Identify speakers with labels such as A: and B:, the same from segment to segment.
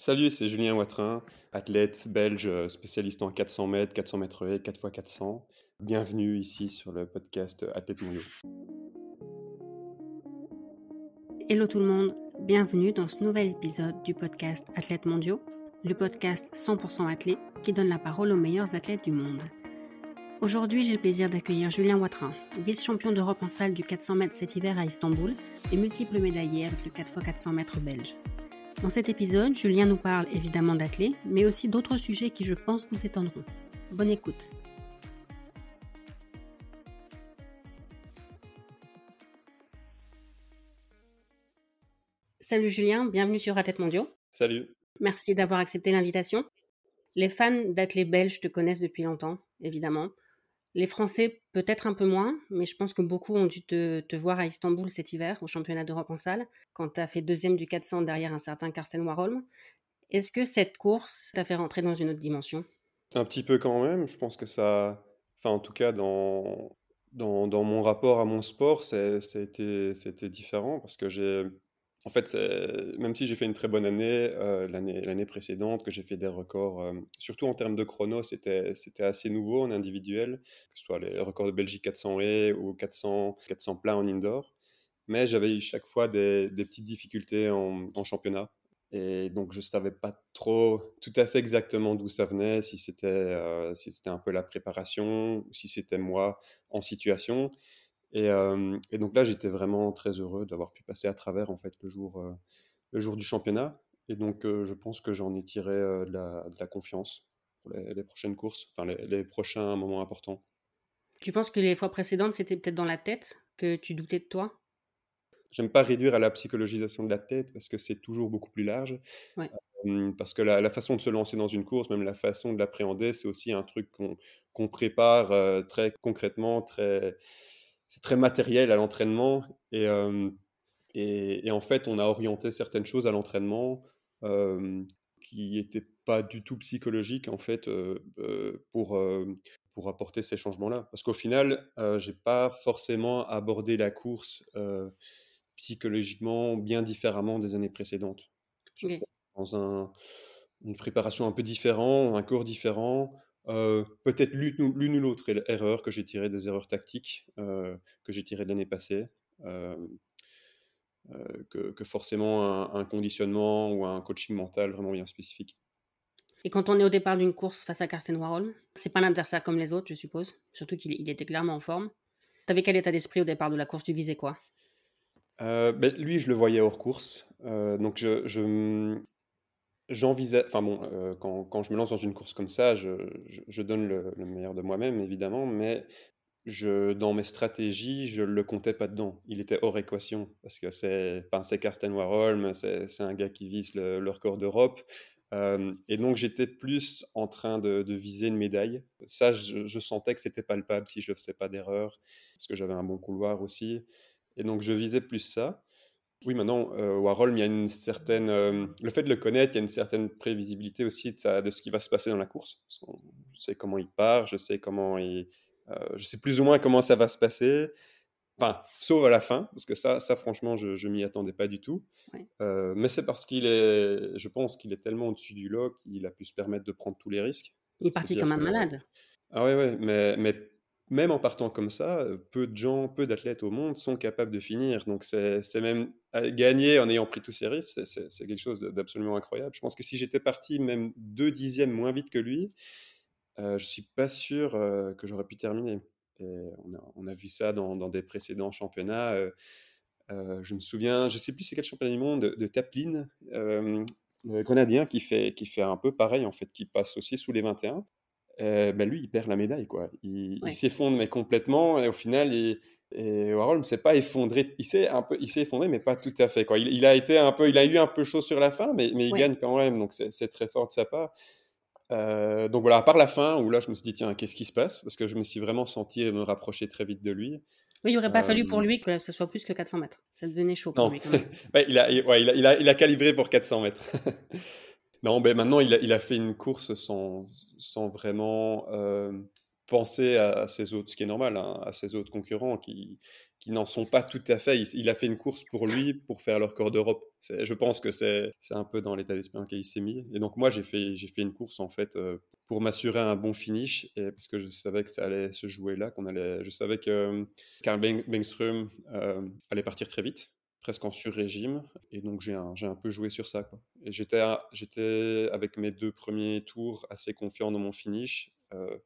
A: Salut, c'est Julien Watrin, athlète belge euh, spécialiste en 400 mètres, 400 mètres haies, 4x400. Bienvenue ici sur le podcast Athlète Mondiaux.
B: Hello tout le monde, bienvenue dans ce nouvel épisode du podcast Athlètes mondiaux, le podcast 100% athlète qui donne la parole aux meilleurs athlètes du monde. Aujourd'hui, j'ai le plaisir d'accueillir Julien Watrin, vice-champion d'Europe en salle du 400 mètres cet hiver à Istanbul et multiple médaillé avec le 4x400 mètres belge. Dans cet épisode, Julien nous parle évidemment d'athlètes, mais aussi d'autres sujets qui je pense vous étonneront. Bonne écoute. Salut Julien, bienvenue sur Athlètes mondiaux.
A: Salut.
B: Merci d'avoir accepté l'invitation. Les fans d'athlètes belges te connaissent depuis longtemps, évidemment. Les Français, peut-être un peu moins, mais je pense que beaucoup ont dû te, voir à Istanbul cet hiver, au championnat d'Europe en salle, quand tu as fait deuxième du 400 derrière un certain Carsten Warholm. Est-ce que cette course t'a fait rentrer dans une autre dimension?
A: Un petit peu quand même. Je pense que ça. Enfin, en tout cas, dans, dans, mon rapport à mon sport, c'était différent parce que j'ai en fait, même si j'ai fait une très bonne année, euh, l'année précédente, que j'ai fait des records, euh, surtout en termes de chrono, c'était assez nouveau en individuel, que ce soit les records de Belgique 400 et ou 400, 400 plein en indoor. Mais j'avais eu chaque fois des, petites difficultés en, championnat. Et donc, je ne savais pas trop tout à fait exactement d'où ça venait, si c'était euh, si un peu la préparation, ou si c'était moi en situation. Et, et, donc là, j'étais vraiment très heureux d'avoir pu passer à travers en fait le jour, le jour du championnat. Et donc, je pense que j'en ai tiré de la, de, la, confiance pour les, prochaines courses, enfin les, les, prochains moments importants.
B: Tu penses que les fois précédentes, c'était peut-être dans la tête que tu doutais de toi?
A: J'aime pas réduire à la psychologisation de la tête parce que c'est toujours beaucoup plus large.
B: Ouais.
A: parce que la, la, façon de se lancer dans une course, même la façon de l'appréhender, c'est aussi un truc qu'on prépare très concrètement, très c'est très matériel à l'entraînement. Et, et, en fait, on a orienté certaines choses à l'entraînement qui n'étaient pas du tout psychologiques, en fait, pour, pour apporter ces changements-là. Parce qu'au final, je n'ai pas forcément abordé la course psychologiquement bien différemment des années précédentes. Dans un, une préparation un peu différente, un corps différent, euh, peut-être l'une ou l'autre erreur que j'ai tirée des erreurs tactiques euh, que j'ai tirées de l'année passée, euh, que, forcément un, conditionnement ou un coaching mental vraiment bien spécifique.
B: Et quand on est au départ d'une course face à Carsten Warhol, c'est pas un adversaire comme les autres, je suppose, surtout qu'il était clairement en forme. T'avais quel état d'esprit au départ de la course? Tu visais quoi?
A: Ben, Lui, je le voyais hors course. donc je, je, j'envisage, enfin bon, euh, quand, quand, je me lance dans une course comme ça, je, je, donne le, meilleur de moi-même, évidemment, mais je, dans mes stratégies, je ne le comptais pas dedans. Il était hors équation, parce que c'est, enfin, c'est Karsten Warholm, c'est, un gars qui vise le, record d'Europe, euh, et donc j'étais plus en train de, de, viser une médaille. Ça, je, je sentais que c'était palpable si je ne faisais pas d'erreur, parce que j'avais un bon couloir aussi, et donc je visais plus ça. Oui, maintenant, euh, Warhol, il y a une certaine. Euh, le fait de le connaître, il y a une certaine prévisibilité aussi de, de ce qui va se passer dans la course. Je sais comment il part, je sais comment il. Euh, je sais plus ou moins comment ça va se passer. Enfin, sauf à la fin, parce que ça, ça franchement, je, je m'y attendais pas du tout. Euh, mais c'est parce qu'il est. Je pense qu'il est tellement au-dessus du lot qu'il a pu se permettre de prendre tous les risques.
B: Il est parti comme un malade.
A: Ah ouais, ouais, mais, mais même en partant comme ça, peu de gens, peu d'athlètes au monde sont capables de finir. Donc c'est même gagner en ayant pris tous ces risques, c'est quelque chose d'absolument incroyable. Je pense que si j'étais parti même deux dixièmes moins vite que lui, euh, je suis pas sûr que j'aurais pu terminer. on, a, vu ça dans, des précédents championnats. je me souviens, je sais plus c'est quel championnat du monde de, de Taplin, le Grenadien qui fait, qui fait un peu pareil en fait, qui passe aussi sous les 21 euh, ben lui, il perd la médaille. Quoi. Il, s'effondre, mais complètement. Et au final, il, et Warhol ne s'est pas effondré. Il s'est un peu, il s'est effondré, mais pas tout à fait. Quoi. Il, a été un peu, il a eu un peu chaud sur la fin, mais, mais il gagne quand même. Donc c'est très fort de sa part. Euh, donc voilà, à part la fin où là, je me suis dit tiens, qu'est-ce qui se passe? Parce que je me suis vraiment senti me rapprocher très vite de lui.
B: Oui, il n'aurait pas fallu pour euh, lui que ce soit plus que 400 mètres. Ça devenait chaud pour lui quand même.
A: il, a, ouais, il, a, il, a, calibré pour 400 mètres. Non, ben maintenant, il a, fait une course sans, vraiment euh, penser à, ses autres, ce qui est normal, hein, à ses autres concurrents qui, qui n'en sont pas tout à fait. Il, a fait une course pour lui pour faire le record d'Europe. Je pense que c'est un peu dans l'état d'esprit dans lequel il s'est mis. Et donc moi, j'ai fait, fait une course en fait euh, pour m'assurer un bon finish et parce que je savais que ça allait se jouer là, qu'on allait. Je savais que euh, Karl Bengström allait partir très vite presque en sur-régime. Et donc, j'ai un, un, peu joué sur ça. Quoi. Et j'étais, j'étais, avec mes deux premiers tours, assez confiant dans mon finish, euh,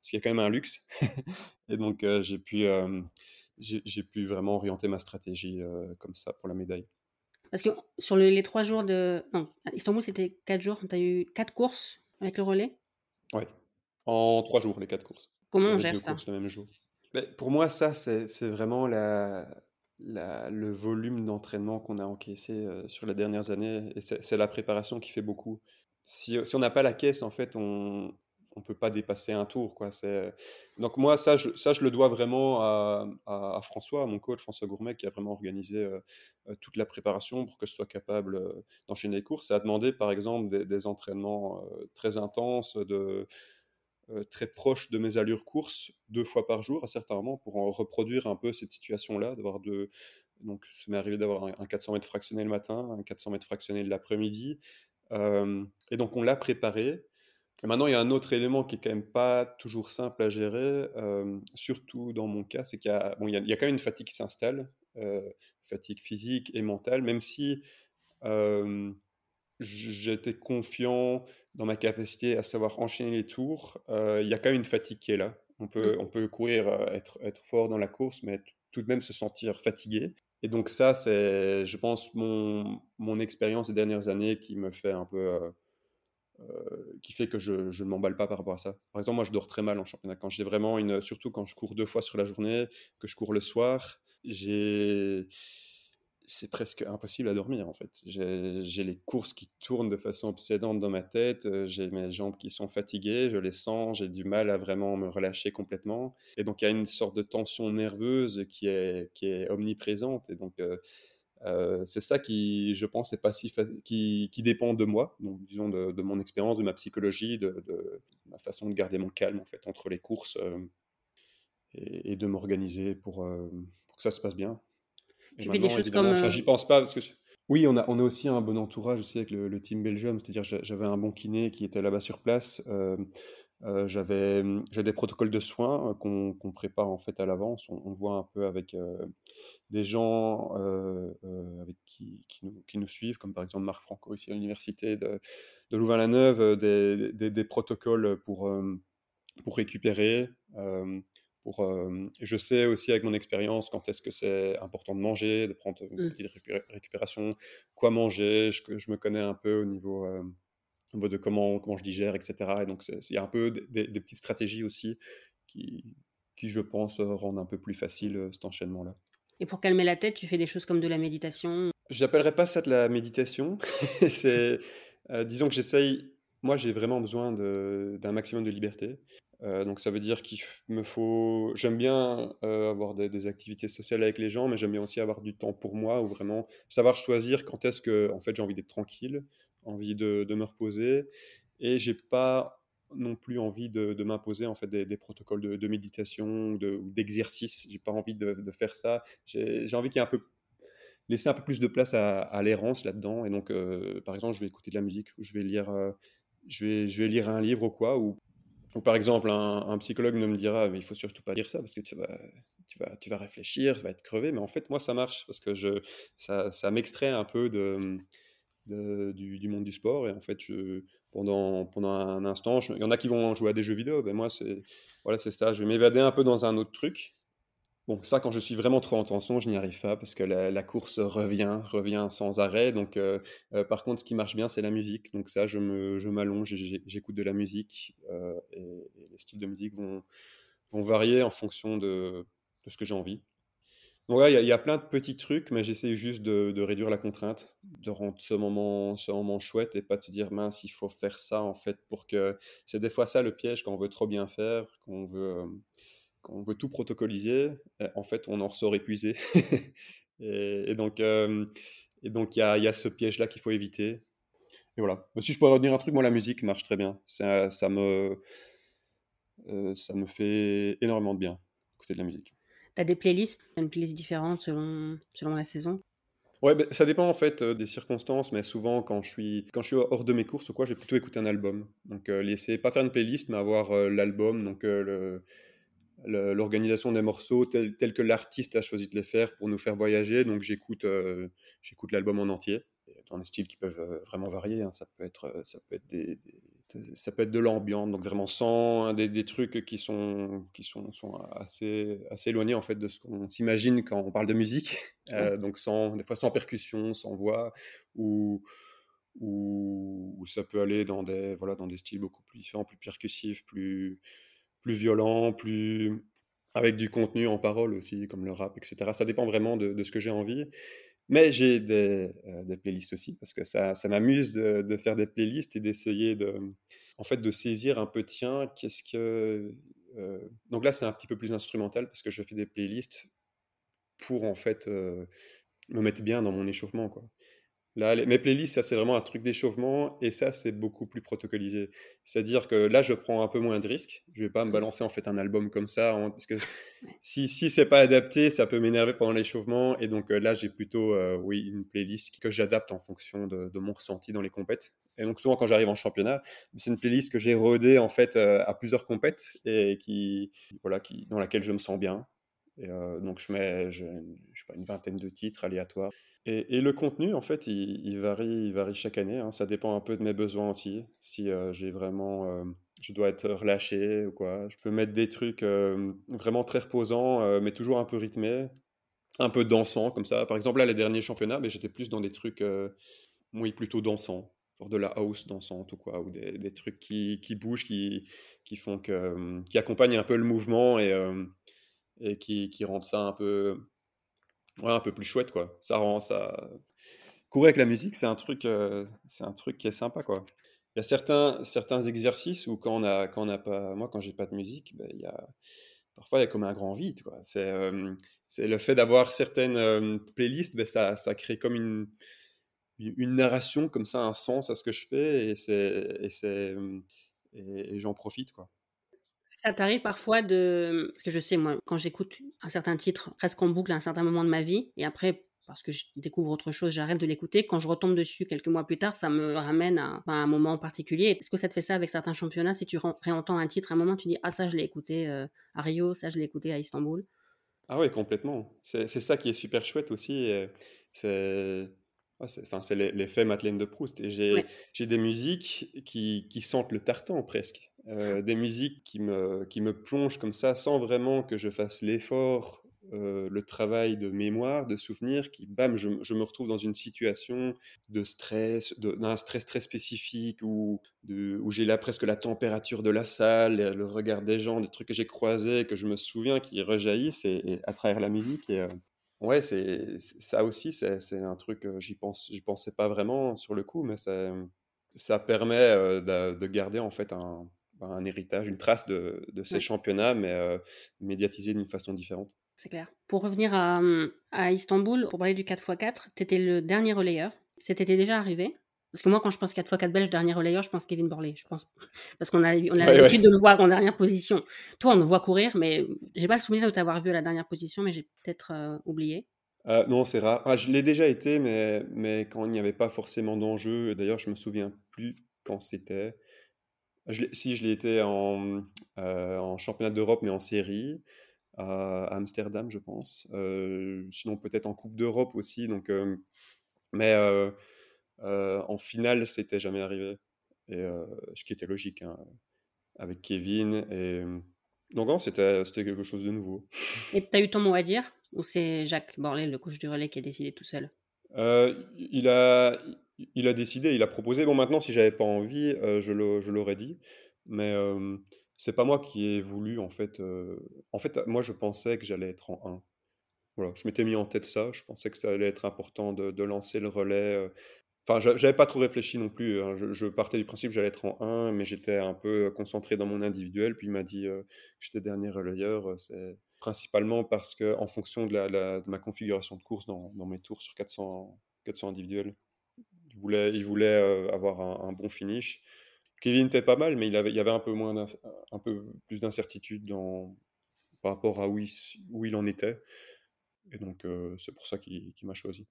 A: ce qui est quand même un luxe. et donc, j'ai pu j'ai pu vraiment orienter ma stratégie euh, comme ça pour la médaille.
B: Parce que sur les trois jours de. Non, à Istanbul, c'était quatre jours. Tu as eu quatre courses avec le relais?
A: Oui, en trois jours, les quatre courses.
B: Comment on gère ça?
A: le même jour. Mais pour moi, ça, c'est vraiment la, le volume d'entraînement qu'on a encaissé euh, sur les dernières années. Et c'est la préparation qui fait beaucoup. Si, on n'a pas la caisse, en fait, on, on peut pas dépasser un tour. Quoi. Donc moi, ça je, ça, je le dois vraiment à, François, mon coach, François Gourmet, qui a vraiment organisé euh, euh, toute la préparation pour que je sois capable euh, d'enchaîner les courses. Ça a demandé, par exemple, des, entraînements très intenses, de, très proches de mes allures courses, deux fois par jour à certains moments, pour en reproduire un peu cette situation-là, d'avoir de... Donc, ça m'est arrivé d'avoir un, 400 mètres fractionné le matin, un 400 mètres fractionné l'après-midi. et donc, on l'a préparé maintenant, il y a un autre élément qui est quand même pas toujours simple à gérer, euh, surtout dans mon cas, c'est qu'il y, a, bon, il, y a, quand même une fatigue qui s'installe, euh, fatigue physique et mentale, même si euh, j'étais confiant dans ma capacité à savoir enchaîner les tours, il y a quand même une fatigue qui est là. On peut, mmh. on peut courir, être, être fort dans la course, mais tout de même se sentir fatigué. Et donc ça, c'est, je pense, mon, mon expérience des dernières années qui me fait un peu euh, qui fait que je ne m'emballe pas par rapport à ça. Par exemple, moi, je dors très mal en championnat. Quand j'ai vraiment une, surtout quand je cours deux fois sur la journée, que je cours le soir, j'ai c'est presque impossible à dormir en fait. J'ai les courses qui tournent de façon obsédante dans ma tête, euh, j'ai mes jambes qui sont fatiguées, je les sens, j'ai du mal à vraiment me relâcher complètement. Et donc il y a une sorte de tension nerveuse qui est, qui est omniprésente. Et donc euh, euh, c'est ça qui, je pense, est pas si qui, qui, dépend de moi, donc disons de, mon expérience, de ma psychologie, de, ma façon de garder mon calme en fait entre les courses et, de m'organiser pour, que ça se passe bien.
B: Tu fais des choses comme.
A: J'y pense pas parce que. Oui, on a, on a aussi un bon entourage aussi avec le, team Belgium, c'est-à-dire j'avais un bon kiné qui était là-bas sur place. Euh, j'avais j'ai des protocoles de soins euh, qu'on prépare en fait à l'avance. On, on voit un peu avec euh, des gens avec qui, qui, nous, qui, nous, suivent, comme par exemple Marc Franco ici à l'université de, de Louvain-la-Neuve, des, des, des, protocoles pour, pour récupérer. Pour, je sais aussi avec mon expérience quand est-ce que c'est important de manger, de prendre une mmh. petite récupération, quoi manger. Je, je me connais un peu au niveau de comment, comment je digère, etc. Et donc, il y a un peu des, petites stratégies aussi qui, qui, je pense, rendent un peu plus facile cet enchaînement-là.
B: Et pour calmer la tête, tu fais des choses comme de la méditation?
A: J'appellerais pas ça de la méditation. c'est, euh, disons que j'essaye. Moi, j'ai vraiment besoin d'un maximum de liberté. Euh, donc ça veut dire qu'il me faut. J'aime bien avoir des, activités sociales avec les gens, mais j'aime bien aussi avoir du temps pour moi, ou vraiment savoir choisir quand est-ce que en fait j'ai envie d'être tranquille, envie de, me reposer et j'ai pas non plus envie de, m'imposer en fait des, protocoles de, méditation ou d'exercice. j'ai pas envie de, faire ça. J'ai envie qu'il y ait un peu laisser un peu plus de place à, l'errance là-dedans. Et donc, euh, par exemple, je vais écouter de la musique ou je vais lire, euh, je vais lire un livre ou quoi. Ou, par exemple, un, psychologue ne me dira, mais il faut surtout pas lire ça parce que tu vas, tu vas, tu vas réfléchir, tu vas être crevé. Mais en fait, moi, ça marche parce que je, ça, ça m'extrait un peu de du, monde du sport. Et en fait, pendant, pendant un instant, il y en a qui vont jouer à des jeux vidéo. Ben moi, c'est voilà, c'est ça. Je vais m'évader un peu dans un autre truc. Bon, ça, quand je suis vraiment trop en tension, je n'y arrive pas parce que la, course revient, revient sans arrêt. Donc, euh, euh, par contre, ce qui marche bien, c'est la musique. Donc, ça, je, me, je m'allonge, j'écoute de la musique euh, et, les styles de musique vont, varier en fonction de, ce que j'ai envie. Donc il y, a plein de petits trucs, mais j'essaie juste de, réduire la contrainte, de rendre ce moment, ce moment chouette et pas de se dire mince, il faut faire ça en fait pour que. C'est des fois ça le piège quand on veut trop bien faire, quand on veut, quand on veut tout protocoliser. En fait, on en ressort épuisé. et, donc, euh, et donc il y a, y a, ce piège-là qu'il faut éviter. Et voilà. Si je pourrais retenir un truc, moi la musique marche très bien. Ça, ça me, euh, ça me fait énormément de bien écouter de la musique.
B: Tu as des playlists, une playlist différente selon, selon la saison?
A: Ouais, ben, ça dépend en fait des circonstances, mais souvent quand je suis, quand je suis hors de mes courses ou quoi, j'ai plutôt écouter un album. Donc laisser, pas faire une playlist, mais avoir l'album, donc le, l'organisation des morceaux tel, que l'artiste a choisi de les faire pour nous faire voyager. Donc j'écoute j'écoute l'album en entier, dans des styles qui peuvent vraiment varier. Hein. Ça peut être, ça peut être des ça peut être de l'ambiance, donc vraiment sans des, des, trucs qui sont, qui sont, sont assez, assez éloignés en fait de ce qu'on s'imagine quand on parle de musique, euh, donc sans, des fois sans percussion, sans voix, ou, ou, ça peut aller dans des, voilà, dans des styles beaucoup plus différents, plus percussifs, plus, plus violents, plus avec du contenu en parole aussi, comme le rap, etc. Ça dépend vraiment de, ce que j'ai envie. Mais j'ai des, euh, playlists aussi, parce que ça, ça m'amuse de, de, faire des playlists et d'essayer de, en fait, de saisir un peu, tiens, qu'est-ce que... Euh, donc là, c'est un petit peu plus instrumental, parce que je fais des playlists pour, en fait, euh, me mettre bien dans mon échauffement, quoi. Là, mes playlists, ça c'est vraiment un truc d'échauffement et ça c'est beaucoup plus protocolisé. C'est-à-dire que là, je prends un peu moins de risques. Je vais pas me balancer en fait un album comme ça parce que si si c'est pas adapté, ça peut m'énerver pendant l'échauffement et donc euh, là j'ai plutôt euh, oui une playlist que j'adapte en fonction de, mon ressenti dans les compètes. Et donc souvent quand j'arrive en championnat, c'est une playlist que j'ai rodée en fait euh, à plusieurs compètes et qui voilà qui dans laquelle je me sens bien. Donc je mets je, sais pas une vingtaine de titres aléatoires. Et, le contenu, en fait, il, varie, il varie chaque année. Hein. Ça dépend un peu de mes besoins aussi. Si j'ai vraiment, je dois être relâché ou quoi. Je peux mettre des trucs vraiment très reposants, mais toujours un peu rythmés, un peu dansants comme ça. Par exemple, là, les derniers championnats, mais j'étais plus dans des trucs, oui, plutôt dansants, de la house dansante ou quoi, ou des, trucs qui, qui, bougent, qui, qui font qui accompagnent un peu le mouvement et, et qui, qui rendent ça un peu ouais, un peu plus chouette, quoi. Ça rend ça. Courir avec la musique, c'est un truc, euh, c'est un truc qui est sympa, quoi. Il y a certains, certains exercices où quand on a, quand on a pas, moi quand j'ai pas de musique, ben, il y a, parfois il y a comme un grand vide, quoi. C'est, euh, le fait d'avoir certaines euh, playlists, ben, ça, ça crée comme une, une narration, comme ça, un sens à ce que je fais, et c'est, et et j'en profite, quoi.
B: Ça t'arrive parfois de. Parce que je sais, moi, quand j'écoute un certain titre presque en boucle à un certain moment de ma vie, et après, parce que je découvre autre chose, j'arrête de l'écouter. Quand je retombe dessus quelques mois plus tard, ça me ramène à, un moment particulier. Est-ce que ça te fait ça avec certains championnats? Si tu réentends un titre à un moment, tu dis Ah, ça, je l'ai écouté euh, à Rio, ça, je l'ai écouté à Istanbul
A: Ah, oui, complètement. C'est ça qui est super chouette aussi. C'est. Enfin, c'est l'effet Madeleine de Proust. J'ai des musiques qui, qui sentent le tartan presque. Euh, des musiques qui me, qui me plongent comme ça sans vraiment que je fasse l'effort, euh, le travail de mémoire, de souvenir, qui, bam, je, je me retrouve dans une situation de stress, d'un stress très spécifique où, où j'ai là presque la température de la salle, le regard des gens, des trucs que j'ai croisés, que je me souviens qui rejaillissent et, à travers la musique. Et, euh, ouais, c'est, ça aussi, c'est, un truc, j'y pense, j'y pensais pas vraiment sur le coup, mais ça, ça permet de, de garder en fait un, un héritage, une trace de, ces championnats, mais euh, médiatisé d'une façon différente.
B: C'est clair. Pour revenir à, à, Istanbul, pour parler du 4x4, tu étais le dernier relayeur. C'était déjà arrivé Parce que moi, quand je pense 4x4 belge, dernier relayeur, je pense Kevin Borley. Je pense... Parce qu'on a, on a l'habitude de le voir en dernière position. Toi, on le voit courir, mais j'ai pas le souvenir de t'avoir vu à la dernière position, mais j'ai peut-être euh, oublié.
A: Euh, non, c'est rare. Ah, je l'ai déjà été, mais, mais quand il n'y avait pas forcément d'enjeu. D'ailleurs, je me souviens plus quand c'était. Si, je l'ai été en, euh, en championnat d'Europe, mais en série, à Amsterdam, je pense. Euh, sinon, peut-être en Coupe d'Europe aussi. Donc, euh, mais en finale, c'était jamais arrivé. Et, ce qui était logique, hein, avec Kevin. Et, donc, c'était quelque chose de nouveau.
B: Et tu as eu ton mot à dire Ou c'est Jacques Borlé, le coach du relais, qui a décidé tout seul?
A: Il, a, il a décidé, il a proposé. Bon, maintenant, si j'avais pas envie, euh, je l'aurais dit. Mais euh, c'est pas moi qui ai voulu, en fait. Euh, en fait, moi, je pensais que j'allais être en 1. Voilà, je m'étais mis en tête ça. Je pensais que ça allait être important de, lancer le relais. Enfin, j'avais pas trop réfléchi non plus. Hein. Je, partais du principe que j'allais être en 1, mais j'étais un peu concentré dans mon individuel. Puis il m'a dit que j'étais dernier relayeur. C'est principalement parce que, en fonction de, ma configuration de course dans, mes tours sur 400, 400 individuels, il voulait, il voulait euh, avoir un, bon finish. Kevin était pas mal, mais il, avait, il y avait un peu, moins un peu plus d'incertitude dans, par rapport à où il, où il en était. Et donc, c'est pour ça qu'il m'a choisi.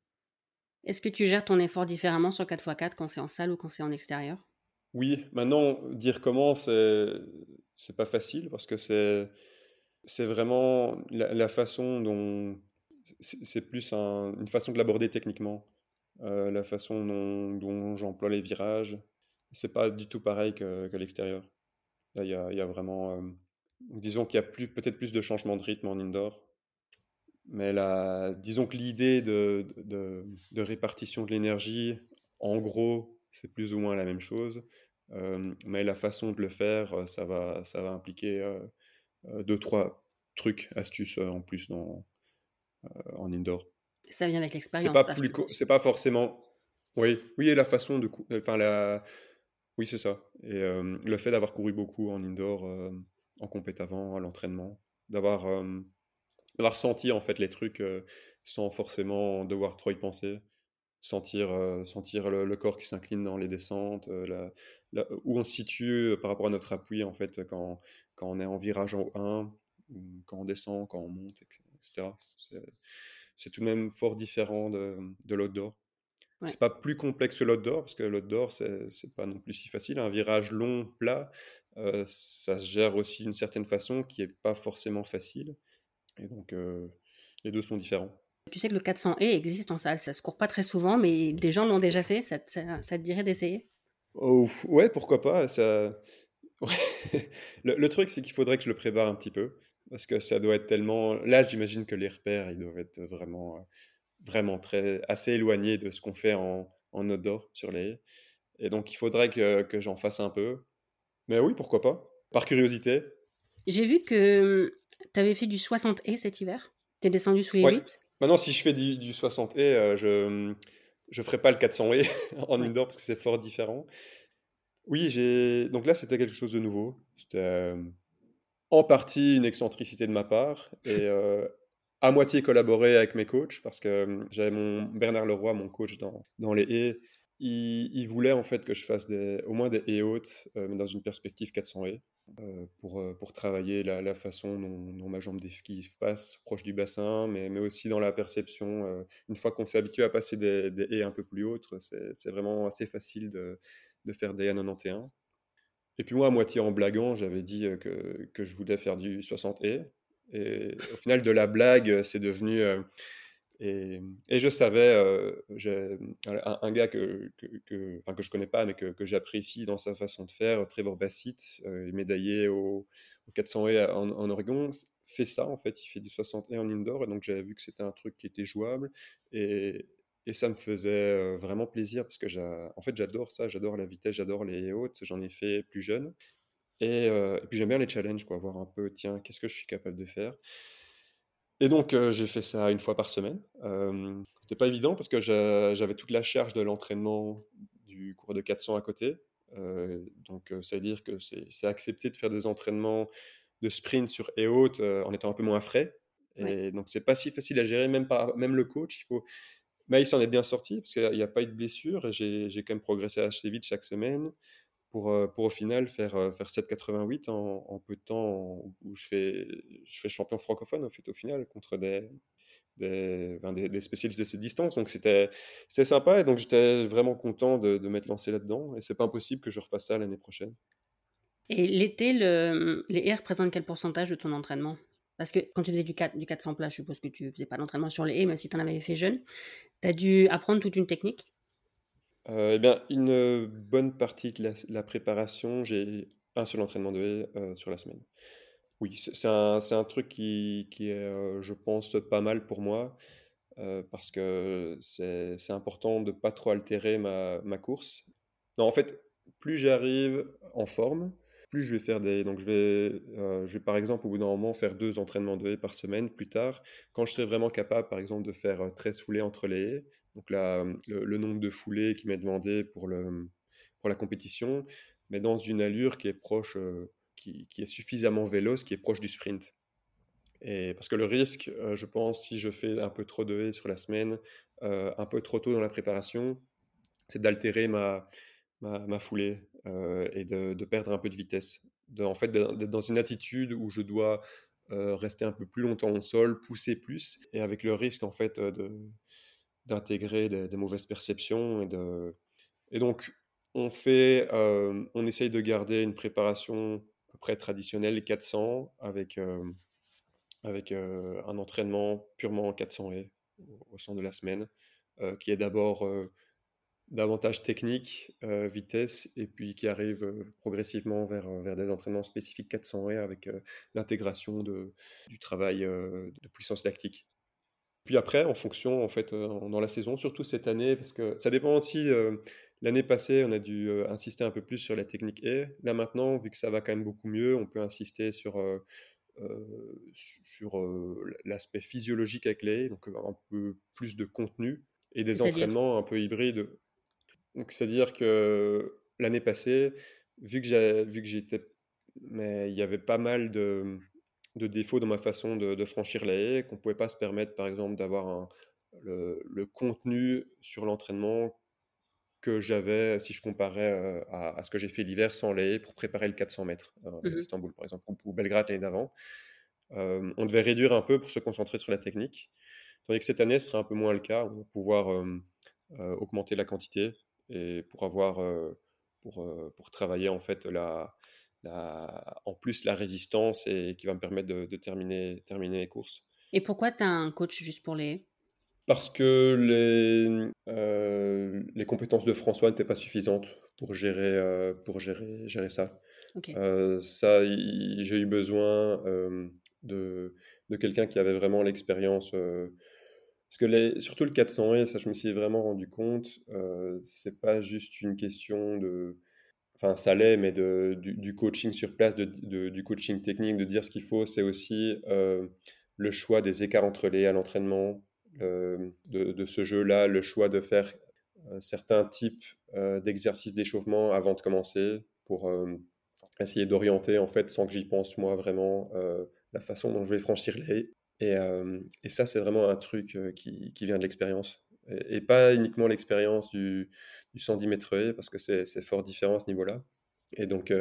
B: Est-ce que tu gères ton effort différemment sur 4x4 quand c'est en salle ou quand c'est en extérieur?
A: Oui, maintenant, dire comment, c'est pas facile parce que c'est c'est vraiment la, façon dont. C'est plus une façon de l'aborder techniquement, la façon dont, j'emploie les virages. C'est pas du tout pareil qu'à l'extérieur. Là, il y a, vraiment. disons qu'il y a peut-être plus de changement de rythme en indoor mais la, disons que l'idée de, de, répartition de l'énergie, en gros, c'est plus ou moins la même chose. Euh, mais la façon de le faire, euh, ça va, ça va impliquer euh, deux, trois trucs, astuces en plus dans, en indoor.
B: Ça vient avec l'expérience.
A: C'est pas, plus c'est pas forcément. Oui, oui, et la façon de. Enfin, la... Oui, c'est ça. Et le fait d'avoir couru beaucoup en indoor, en compét avant, à l'entraînement, d'avoir d'avoir senti en fait les trucs sans forcément devoir trop y penser sentir sentir le, corps qui s'incline dans les descentes où on se situe par rapport à notre appui en fait quand, quand on est en virage en 1 quand on descend quand on monte etc c'est tout de même fort différent de, de l'outdoor. C'est pas plus complexe que l'outdoor parce que l'outdoor c'est pas non plus si facile. Un virage long plat ça se gère aussi d'une certaine façon qui est pas forcément facile. Et donc, les deux sont différents.
B: Tu sais que le 400 e existe en salle, ça se court pas très souvent, mais des gens l'ont déjà fait, ça, te dirait d'essayer?
A: Oh, Ouais, pourquoi pas ça... le, truc, c'est qu'il faudrait que je le prépare un petit peu, parce que ça doit être tellement... Là, j'imagine que les repères, ils doivent être vraiment, vraiment très, assez éloignés de ce qu'on fait en, en outdoor sur les Et donc, il faudrait que, que j'en fasse un peu. Mais oui, pourquoi pas Par curiosité.
B: J'ai vu que tu avais fait du 60 et cet hiver Tu es descendu sous les 8
A: Maintenant, si je fais du, 60 et, euh, je ne ferai pas le 400 et en indoor parce que c'est fort différent. Oui, j'ai donc là, c'était quelque chose de nouveau. C'était euh, en partie une excentricité de ma part et euh, à moitié collaboré avec mes coachs parce que j'avais mon Bernard Leroy, mon coach dans, dans les haies. Il, voulait en fait que je fasse des, au moins des haies hautes, mais dans une perspective 400 haies. Euh, pour, euh, pour travailler la, la façon dont, ma jambe d'esquive passe proche du bassin, mais, mais aussi dans la perception. Euh, une fois qu'on s'est habitué à passer des, des, haies un peu plus hautes, c'est vraiment assez facile de, de faire des haies 91. Et puis moi, à moitié en blaguant, j'avais dit que, que, je voulais faire du 60 haies. Et au final, de la blague, c'est devenu et, je savais, un, gars que, que, que, que je connais pas, mais que, que j'apprécie dans sa façon de faire, Trevor Bassett, médaillé au, 400 et en, en, Oregon, fait ça en fait, il fait du 60 et en indoor, et donc j'avais vu que c'était un truc qui était jouable, et, et ça me faisait euh, vraiment plaisir parce que en fait j'adore ça, j'adore la vitesse, j'adore les hautes, j'en ai fait plus jeune, et, et puis j'aime bien les challenges, quoi, voir un peu, tiens, qu'est-ce que je suis capable de faire? Et donc, j'ai fait ça une fois par semaine. Ce C'était pas évident parce que j'avais toute la charge de l'entraînement du cours de 400 à côté. donc, ça veut dire que c'est accepté de faire des entraînements de sprint sur et haute en étant un peu moins frais. Et donc, c'est pas si facile à gérer, même, par, même le coach. Il faut... Mais il s'en est bien sorti parce qu'il n'y a, pas eu de blessure et j'ai quand même progressé assez vite chaque semaine pour, euh, pour au final faire, euh, faire 7,88 en, en, peu de temps où je fais, je fais champion francophone au, fait, au final contre des, des, des, spécialistes de cette distance. Donc c'était sympa et donc j'étais vraiment content de, de m'être lancé là-dedans. Et c'est pas impossible que je refasse ça l'année prochaine.
B: Et l'été, le, les haies représentent quel pourcentage de ton entraînement? Parce que quand tu faisais du, 4, du 400 plats, je suppose que tu faisais pas d'entraînement sur les haies, mais si tu en avais fait jeune, tu as dû apprendre toute une technique?
A: Euh, eh bien, une bonne partie de la, préparation, j'ai un seul entraînement de haie euh, sur la semaine. Oui, c'est un, un, truc qui, qui est, euh, je pense, pas mal pour moi, parce que c'est important de pas trop altérer ma, ma course. Non, en fait, plus j'arrive en forme, plus je vais faire des. Donc, je vais, je vais par exemple, au bout d'un moment, faire deux entraînements de haie par semaine plus tard. Quand je serai vraiment capable, par exemple, de faire 13 foulées entre les haies, donc là, le, nombre de foulées qui m'est demandé pour, le, pour la compétition, mais dans une allure qui est proche, euh, qui, qui, est suffisamment véloce, qui est proche du sprint. Et parce que le risque, euh, je pense, si je fais un peu trop de haies sur la semaine, euh, un peu trop tôt dans la préparation, c'est d'altérer ma, ma, foulée et de, perdre un peu de vitesse. En fait, d'être dans une attitude où je dois rester un peu plus longtemps au sol, pousser plus, et avec le risque en fait de d'intégrer des, mauvaises perceptions et donc on fait on essaye de garder une préparation à peu près traditionnelle 400 avec avec un entraînement purement 400 et au, sein de la semaine qui est d'abord davantage technique, euh, vitesse, et puis qui arrive euh, progressivement vers, euh, vers des entraînements spécifiques 400 et avec l'intégration de, du travail de puissance lactique. Puis après, en fonction, en fait, dans la saison, surtout cette année, parce que ça dépend aussi, l'année passée, on a dû insister un peu plus sur la technique et là maintenant, vu que ça va quand même beaucoup mieux, on peut insister sur, sur l'aspect physiologique avec les donc un peu plus de contenu et des entraînements un peu hybrides donc, c'est-à-dire que l'année passée, vu que j'étais. Mais il y avait pas mal de, de défauts dans ma façon de, de franchir la haie, qu'on ne pouvait pas se permettre, par exemple, d'avoir le, le, contenu sur l'entraînement que j'avais si je comparais euh, à, ce que j'ai fait l'hiver sans haie pour préparer le 400 mètres euh, mmh Istanbul, par exemple, ou, Belgrade l'année d'avant. Euh, on devait réduire un peu pour se concentrer sur la technique. Tandis que cette année, ce sera un peu moins le cas. On va pouvoir augmenter la quantité, et pour avoir pour, pour travailler en fait la, la, en plus la résistance et qui va me permettre de, terminer, terminer les courses.
B: Et pourquoi tu as un coach juste pour les?
A: Parce que les, les compétences de François n'étaient pas suffisantes pour gérer, pour gérer, gérer ça. ça, j'ai eu besoin de, de quelqu'un qui avait vraiment l'expérience parce que surtout le 400 et ça je me suis vraiment rendu compte, euh, c'est pas juste une question de... Enfin ça l'est, mais de, du, coaching sur place, de, du coaching technique, de dire ce qu'il faut, c'est aussi euh, le choix des écarts entre les à l'entraînement, de, de, ce jeu-là, le choix de faire euh, certains types euh, d'exercices d'échauffement avant de commencer pour essayer d'orienter en fait sans que j'y pense moi vraiment la façon dont je vais franchir les et, ça, c'est vraiment un truc qui, vient de l'expérience. Et, pas uniquement l'expérience du, du 110 mètres parce que c'est fort différent à ce niveau-là. Et donc,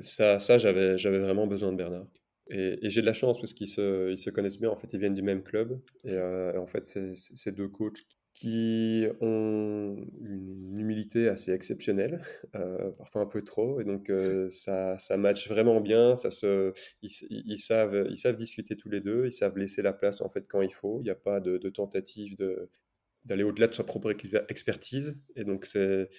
A: ça, j'avais vraiment besoin de Bernard. Et, j'ai de la chance parce qu'ils se, ils se connaissent bien. En fait, ils viennent du même club. Et en fait, c'est deux coachs qui ont une humilité assez exceptionnelle, euh, parfois un peu trop, et donc euh, ça, ça match vraiment bien. Ça se, ils, savent, ils savent discuter tous les deux, ils savent laisser la place en fait quand il faut. Il n'y a pas de, tentative d'aller au-delà de sa propre expertise, et donc c'est,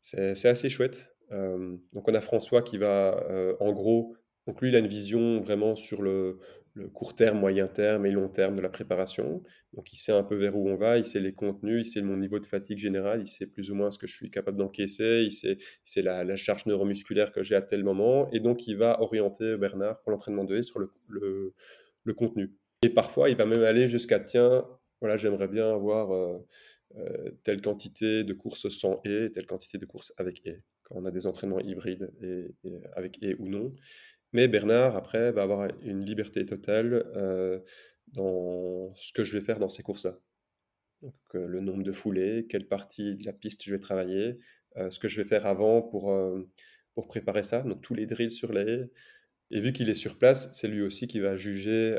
A: c'est, assez chouette. Euh, donc on a François qui va, en gros, donc lui il a une vision vraiment sur le, le court terme, moyen terme et long terme de la préparation. Donc il sait un peu vers où on va, il sait les contenus, il sait mon niveau de fatigue général, il sait plus ou moins ce que je suis capable d'encaisser, il sait, c'est la, charge neuromusculaire que j'ai à tel moment. Et donc il va orienter Bernard pour l'entraînement de haie sur le, le, contenu. Et parfois il va même aller jusqu'à, tiens, voilà, j'aimerais bien avoir euh, euh, telle quantité de courses sans haie, telle quantité de courses avec haie, quand on a des entraînements hybrides et avec haie ou non. Mais Bernard, après, va avoir une liberté totale euh, dans ce que je vais faire dans ces courses-là. Donc, euh, le nombre de foulées, quelle partie de la piste je vais travailler, euh, ce que je vais faire avant pour, pour préparer ça, donc tous les drills sur les Et vu qu'il est sur place, c'est lui aussi qui va juger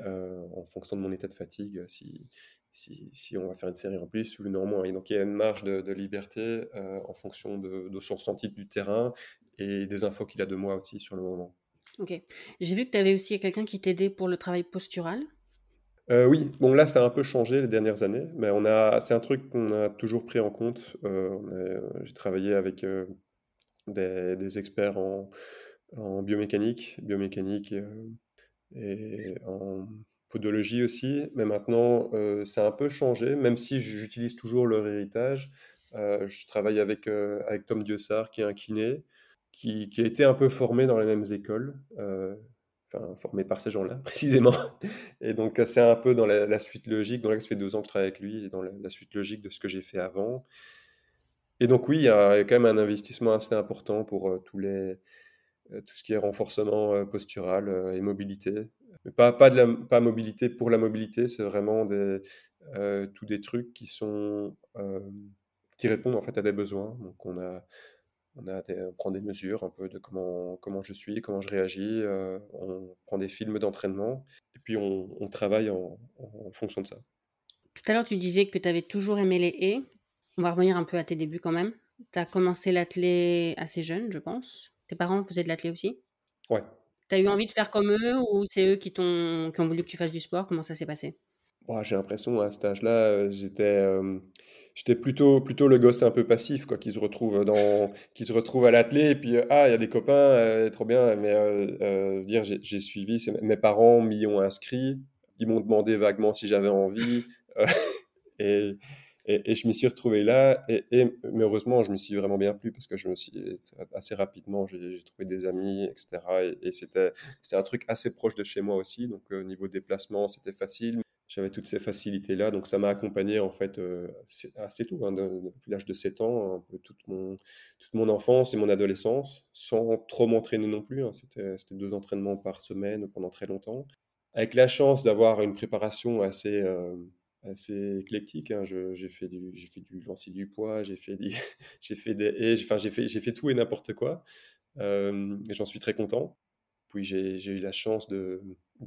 A: en fonction de mon état de fatigue si, si, on va faire une série en plus ou moins. Et donc il y a une marge de, liberté en fonction de, de, son ressenti du terrain et des infos qu'il a de moi aussi sur le moment.
B: Ok. J'ai vu que tu avais aussi quelqu'un qui t'aidait pour le travail postural.
A: Euh, oui, bon là ça a un peu changé les dernières années, mais on a, c'est un truc qu'on a toujours pris en compte. Euh, euh, j'ai travaillé avec des, experts en, biomécanique, biomécanique et, en podologie aussi, mais maintenant ça a un peu changé, même si j'utilise toujours leur héritage. je travaille avec, avec Tom Diossard qui est un kiné, qui, a été un peu formé dans les mêmes écoles, euh, formé par ces gens-là précisément. Et donc c'est un peu dans la, suite logique, donc là ça fait deux ans que je travaille avec lui, et dans la, suite logique de ce que j'ai fait avant. Et donc oui, il y a quand même un investissement assez important pour euh, tous les, euh, tout ce qui est renforcement postural et mobilité. Mais pas, mobilité pour la mobilité, c'est vraiment tous des trucs qui sont qui répondent en fait à des besoins. Donc on a On, a prend des mesures un peu de comment, comment je suis, comment je réagis. on prend des films d'entraînement et puis on, travaille en, fonction de ça.
B: Tout à l'heure, tu disais que tu avais toujours aimé les haies. On va revenir un peu à tes débuts quand même. Tu as commencé l'athlé assez jeune, je pense. Tes parents faisaient de l'athlé aussi?
A: Ouais.
B: Tu as eu envie de faire comme eux ou c'est eux qui, qui ont voulu que tu fasses du sport? Comment ça s'est passé?
A: J'ai l'impression à cet âge-là, euh, j'étais euh, j'étais plutôt, plutôt le gosse un peu passif, quoi, qui se retrouve, dans, qui se retrouve à l'athlé et puis, euh, ah, il y a des copains, trop bien, mais dire, j'ai suivi, mes parents m'y ont inscrit, ils m'ont demandé vaguement si j'avais envie. et, et, je m'y suis retrouvé là, et, mais heureusement, je me suis vraiment bien plu parce que je me suis assez rapidement, j'ai trouvé des amis, etc. Et, c'était un truc assez proche de chez moi aussi, donc au niveau déplacement, c'était facile. J'avais toutes ces facilités-là, donc ça m'a accompagné en fait euh, assez tôt, hein, depuis l'âge de 7 ans, un peu toute mon, toute mon enfance et mon adolescence, sans trop m'entraîner non plus. Hein. C'était deux entraînements par semaine pendant très longtemps. Avec la chance d'avoir une préparation assez, euh, assez éclectique. Hein. j'ai fait du, j'ai fait du lancer du poids, j'ai fait, j'ai fait des enfin fait, j'ai fait tout et n'importe quoi. et j'en suis très content. Puis j'ai, eu la chance de,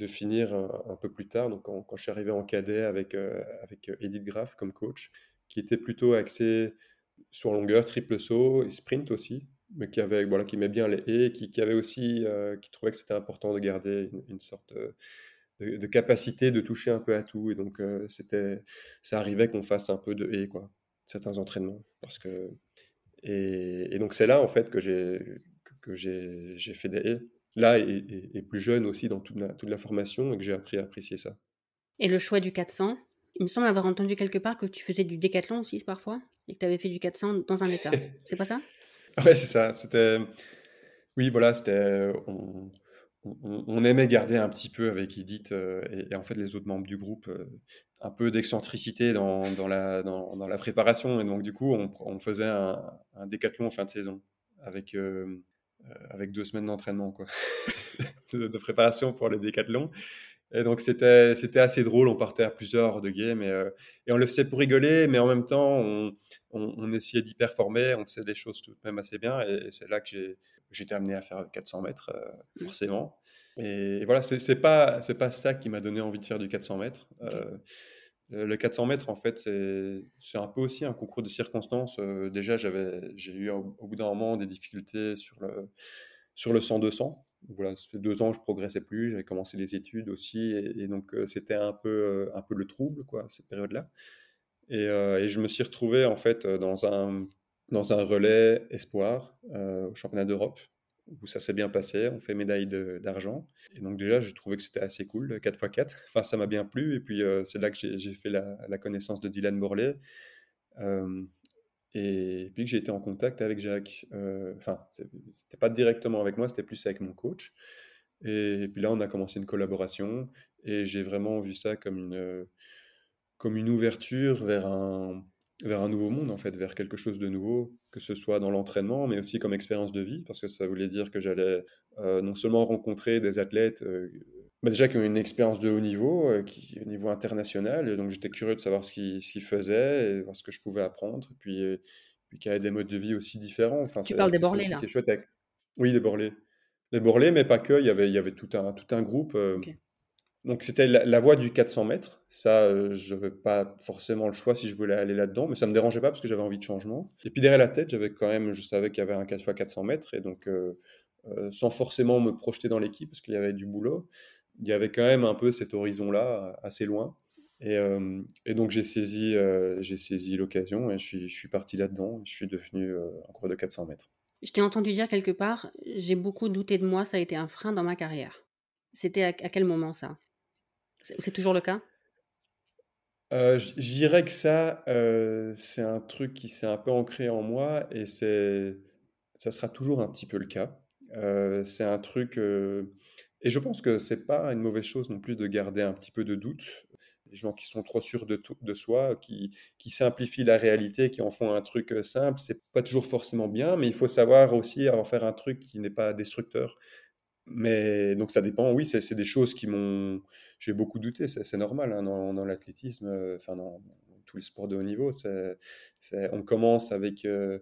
A: finir un, peu plus tard, donc quand, quand, je suis arrivé en cadet avec, euh, avec Edith Graff comme coach, qui était plutôt axé sur longueur, triple saut et sprint aussi, mais qui avait voilà qui met bien les et qui, qui avait aussi euh, qui trouvait que c'était important de garder une, sorte de, capacité de toucher un peu à tout. Et donc, euh, c'était, ça arrivait qu'on fasse un peu de et quoi, certains entraînements. Parce que, et, donc, c'est là, en fait, que j'ai, que j'ai fait des haies. Là, et, plus jeune aussi dans toute la, toute la formation, et que j'ai appris à apprécier ça.
B: Et le choix du 400 Il me semble avoir entendu quelque part que tu faisais du décathlon aussi parfois, et que tu avais fait du 400 dans un état. c'est pas ça?
A: Ouais, c'est ça. C'était. Oui, voilà, c'était on, aimait garder un petit peu avec Edith euh, et, en fait les autres membres du groupe euh, un peu d'excentricité dans, la, dans, la préparation. Et donc, du coup, on, faisait un, décathlon en fin de saison avec, euh, avec deux semaines d'entraînement, quoi, de, préparation pour le décathlon. Et donc, c'était, c'était assez drôle. On partait à plusieurs de games et, et, on le faisait pour rigoler, mais en même temps, on, on essayait d'y performer. On faisait des choses tout de même assez bien. Et, c'est là que j'ai, j'étais amené à faire 400 mètres, mmh. forcément. Et, voilà, c'est pas, pas ça qui m'a donné envie de faire du 400 mètres. Le 400 mètres, en fait, c'est un peu aussi un concours de circonstances. déjà, j'ai eu au, bout d'un moment des difficultés sur le, sur le 100-200 voilà, ça fait deux ans je progressais plus, j'avais commencé les études aussi, et, donc c'était un peu, un peu le trouble, quoi, cette période-là. Et, et, je me suis retrouvé en fait dans un, dans un relais espoir au championnat d'Europe, où ça s'est bien passé, on fait médaille d'argent. Et donc déjà, j'ai trouvé que c'était assez cool, 4x4. Enfin, ça m'a bien plu, et puis c'est là que j'ai fait la, connaissance de Dylan Morley. Et puis que j'ai été en contact avec Jacques. Euh, enfin, c'était pas directement avec moi, c'était plus avec mon coach. Et puis là, on a commencé une collaboration et j'ai vraiment vu ça comme une, comme une ouverture vers un, vers un nouveau monde, en fait, vers quelque chose de nouveau, que ce soit dans l'entraînement, mais aussi comme expérience de vie, parce que ça voulait dire que j'allais euh, non seulement rencontrer des athlètes euh, bah, déjà qui ont une expérience de haut niveau, euh, qui, au niveau international. Et donc j'étais curieux de savoir ce qu'ils faisaient et voir ce que je pouvais apprendre. Et puis, puis qu'il y avait des modes de vie aussi différents. Enfin,
B: tu parles des borlés là
A: Oui, des borlés. Les borlés, mais pas que. Il y avait, il y avait tout, un, tout un groupe. Euh, donc c'était la, voie du 400 mètres. Ça, je n'avais pas forcément le choix si je voulais aller là-dedans, mais ça ne me dérangeait pas parce que j'avais envie de changement. Et puis derrière la tête, j'avais quand même, je savais qu'il y avait un 4 x 400 mètres. Et donc, sans forcément me projeter dans l'équipe, parce qu'il y avait du boulot, il y avait quand même un peu cet horizon-là, assez loin. Et, euh, donc j'ai saisi, euh, j'ai saisi l'occasion et je suis, parti là-dedans. Je suis devenu euh, en cours de 400 mètres.
B: Je t'ai entendu dire quelque part, j'ai beaucoup douté de moi, ça a été un frein dans ma carrière. C'était à, quel moment ça? C'est toujours le cas?
A: Dirais que ça, c'est un truc qui s'est un peu ancré en moi et c'est, ça sera toujours un petit peu le cas. c'est un truc et je pense que c'est pas une mauvaise chose non plus de garder un petit peu de doute. Les gens qui sont trop sûrs de, de soi, qui, qui simplifient la réalité, qui en font un truc euh, simple, c'est pas toujours forcément bien, mais il faut savoir aussi en faire un truc qui n'est pas destructeur. Mais donc ça dépend, oui, c'est des choses qui m'ont. J'ai beaucoup douté, c'est normal hein, dans, l'athlétisme, euh, enfin dans, tous les sports de haut niveau. on commence avec euh,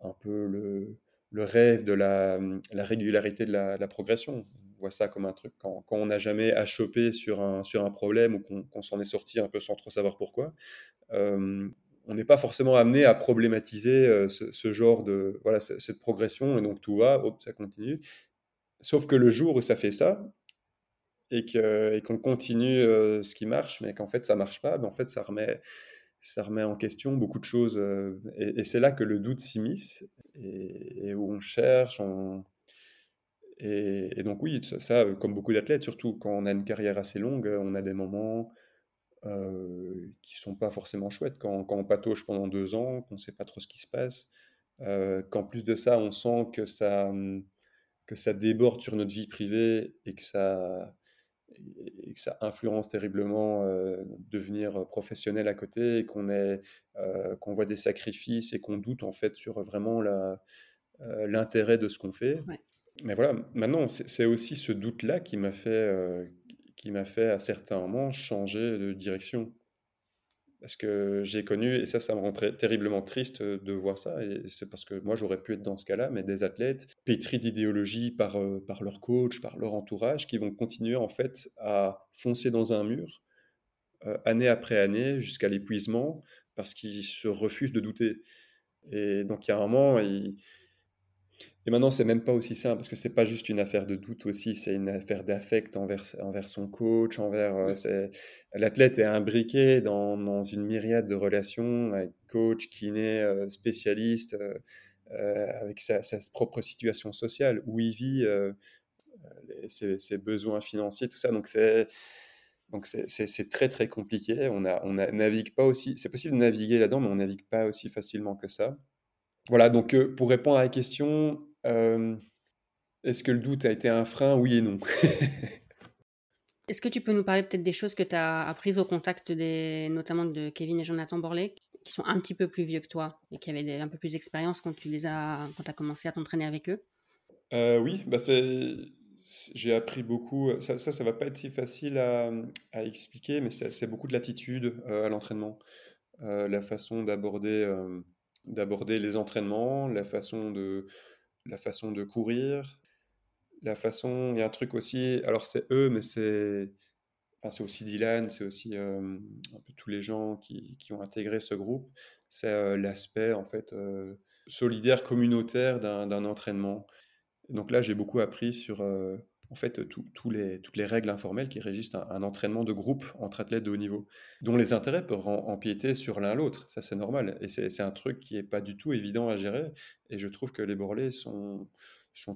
A: un peu le, rêve de la, la régularité de la, progression. On voit ça comme un truc quand, on n'a jamais à choper sur un, sur un problème ou qu'on s'en est sorti un peu sans trop savoir pourquoi. On n'est pas forcément amené à problématiser euh, ce, genre de voilà cette progression et donc tout va, hop, ça continue. Sauf que le jour où ça fait ça et qu'on continue euh, ce qui marche, mais qu'en fait ça marche pas, ben en fait ça remet ça remet en question beaucoup de choses euh, et, c'est là que le doute s'immisce et, où on cherche, Et, donc oui, ça, comme beaucoup d'athlètes, surtout quand on a une carrière assez longue, on a des moments euh, qui sont pas forcément chouettes. Quand, quand, on patauge pendant deux ans, qu'on sait pas trop ce qui se passe, euh, qu'en plus de ça, on sent que ça, que ça déborde sur notre vie privée et que ça, et que ça influence terriblement euh, devenir professionnel à côté, et qu'on euh, qu'on voit des sacrifices et qu'on doute en fait sur vraiment l'intérêt de ce qu'on fait. Mais voilà, maintenant, c'est aussi ce doute-là qui m'a fait, qui m'a fait à certains moments changer de direction. Parce que j'ai connu, et ça, ça me rend terriblement triste de voir ça, et c'est parce que moi, j'aurais pu être dans ce cas-là, mais des athlètes pétris d'idéologie par, euh, par leur coach, par leur entourage, qui vont continuer en fait à foncer dans un mur, euh, année après année, jusqu'à l'épuisement, parce qu'ils se refusent de douter. Et donc, il y a un moment, ils et maintenant, c'est même pas aussi simple parce que c'est pas juste une affaire de doute aussi, c'est une affaire d'affect envers, envers son coach, envers. Euh, l'athlète est imbriqué dans, dans, une myriade de relations avec coach, kiné, euh, spécialiste, euh, avec sa, sa, propre situation sociale, où il vit, ses, ses, besoins financiers, tout ça. Donc c'est. Donc c'est très très compliqué. On a, on navigue pas aussi. C'est possible de naviguer là-dedans, mais on navigue pas aussi facilement que ça. Voilà. Donc pour répondre à la question, euh, est-ce que le doute a été un frein Oui et non.
B: Est-ce que tu peux nous parler peut-être des choses que tu as apprises au contact des, notamment de Kevin et Jonathan Borlé, qui sont un petit peu plus vieux que toi et qui avaient un peu plus d'expérience quand tu les as, quand as commencé à t'entraîner avec eux?
A: Euh, Oui, bah j'ai appris beaucoup. Ça, ça, ça, va pas être si facile à, à expliquer, mais c'est beaucoup de l'attitude euh, à l'entraînement, la façon d'aborder d'aborder les entraînements, la façon de la façon de courir, la façon. Il y a un truc aussi. Alors, c'est eux, mais c'est. Enfin, c'est aussi Dylan, c'est aussi euh, un peu tous les gens qui, qui ont intégré ce groupe. C'est euh, l'aspect, en fait, euh, solidaire, communautaire d'un entraînement. donc là, j'ai beaucoup appris sur en fait toutes les règles informelles qui régissent un, entraînement de groupe entre athlètes de haut niveau, dont les intérêts peuvent empiéter sur l'un l'autre. Ça, c'est normal. Et c'est un truc qui n'est pas du tout évident à gérer. Et je trouve que les Borlés sont,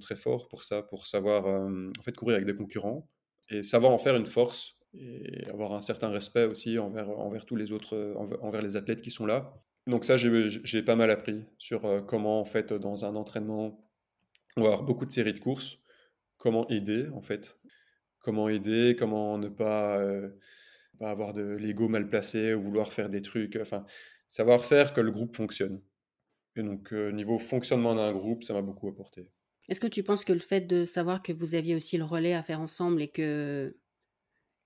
A: très forts pour ça, pour savoir euh, en fait courir avec des concurrents et savoir en faire une force et avoir un certain respect aussi envers, envers tous les autres, envers les athlètes qui sont là. Donc ça, j'ai pas mal appris sur euh, comment en fait dans un entraînement, on va avoir beaucoup de séries de courses comment aider en fait. Comment aider, comment ne pas, euh, pas avoir de l'ego mal placé ou vouloir faire des trucs. Enfin, savoir faire que le groupe fonctionne. Et donc, euh, niveau fonctionnement d'un groupe, ça m'a beaucoup apporté.
B: Est-ce que tu penses que le fait de savoir que vous aviez aussi le relais à faire ensemble et que,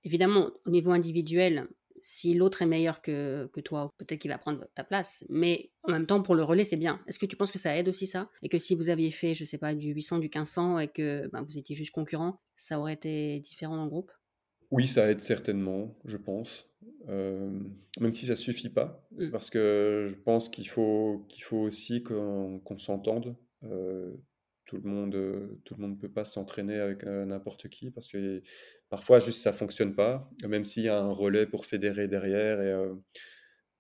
B: évidemment, au niveau individuel, si l'autre est meilleur que, que toi, peut-être qu'il va prendre ta place. Mais en même temps, pour le relais, c'est bien. Est-ce que tu penses que ça aide aussi ça? Et que si vous aviez fait, je sais pas, du 800, du 1500 et que ben, vous étiez juste concurrent, ça aurait été différent dans le groupe?
A: Oui, ça aide certainement, je pense. Euh, même si ça suffit pas, mmh. parce que je pense qu'il faut, qu'il faut aussi qu'on s'entende. Euh, tout le monde tout le monde peut pas s'entraîner avec euh, n'importe qui parce que parfois juste ça fonctionne pas même s'il y a un relais pour fédérer derrière et euh,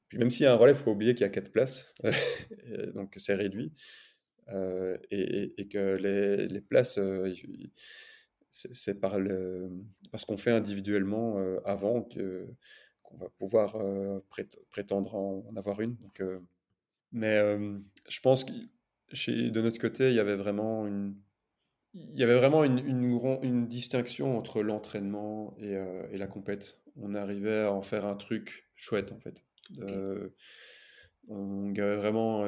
A: puis même s'il y a un relais faut pas oublier qu'il y a quatre places donc c'est réduit et, que les, places c'est par le parce qu'on fait individuellement avant qu'on va pouvoir prétendre en, avoir une mais je pense que de notre côté, il y avait vraiment une, il y avait vraiment une, une, distinction entre l'entraînement et, euh, et, la compète. On arrivait à en faire un truc chouette, en fait. Euh, on vraiment,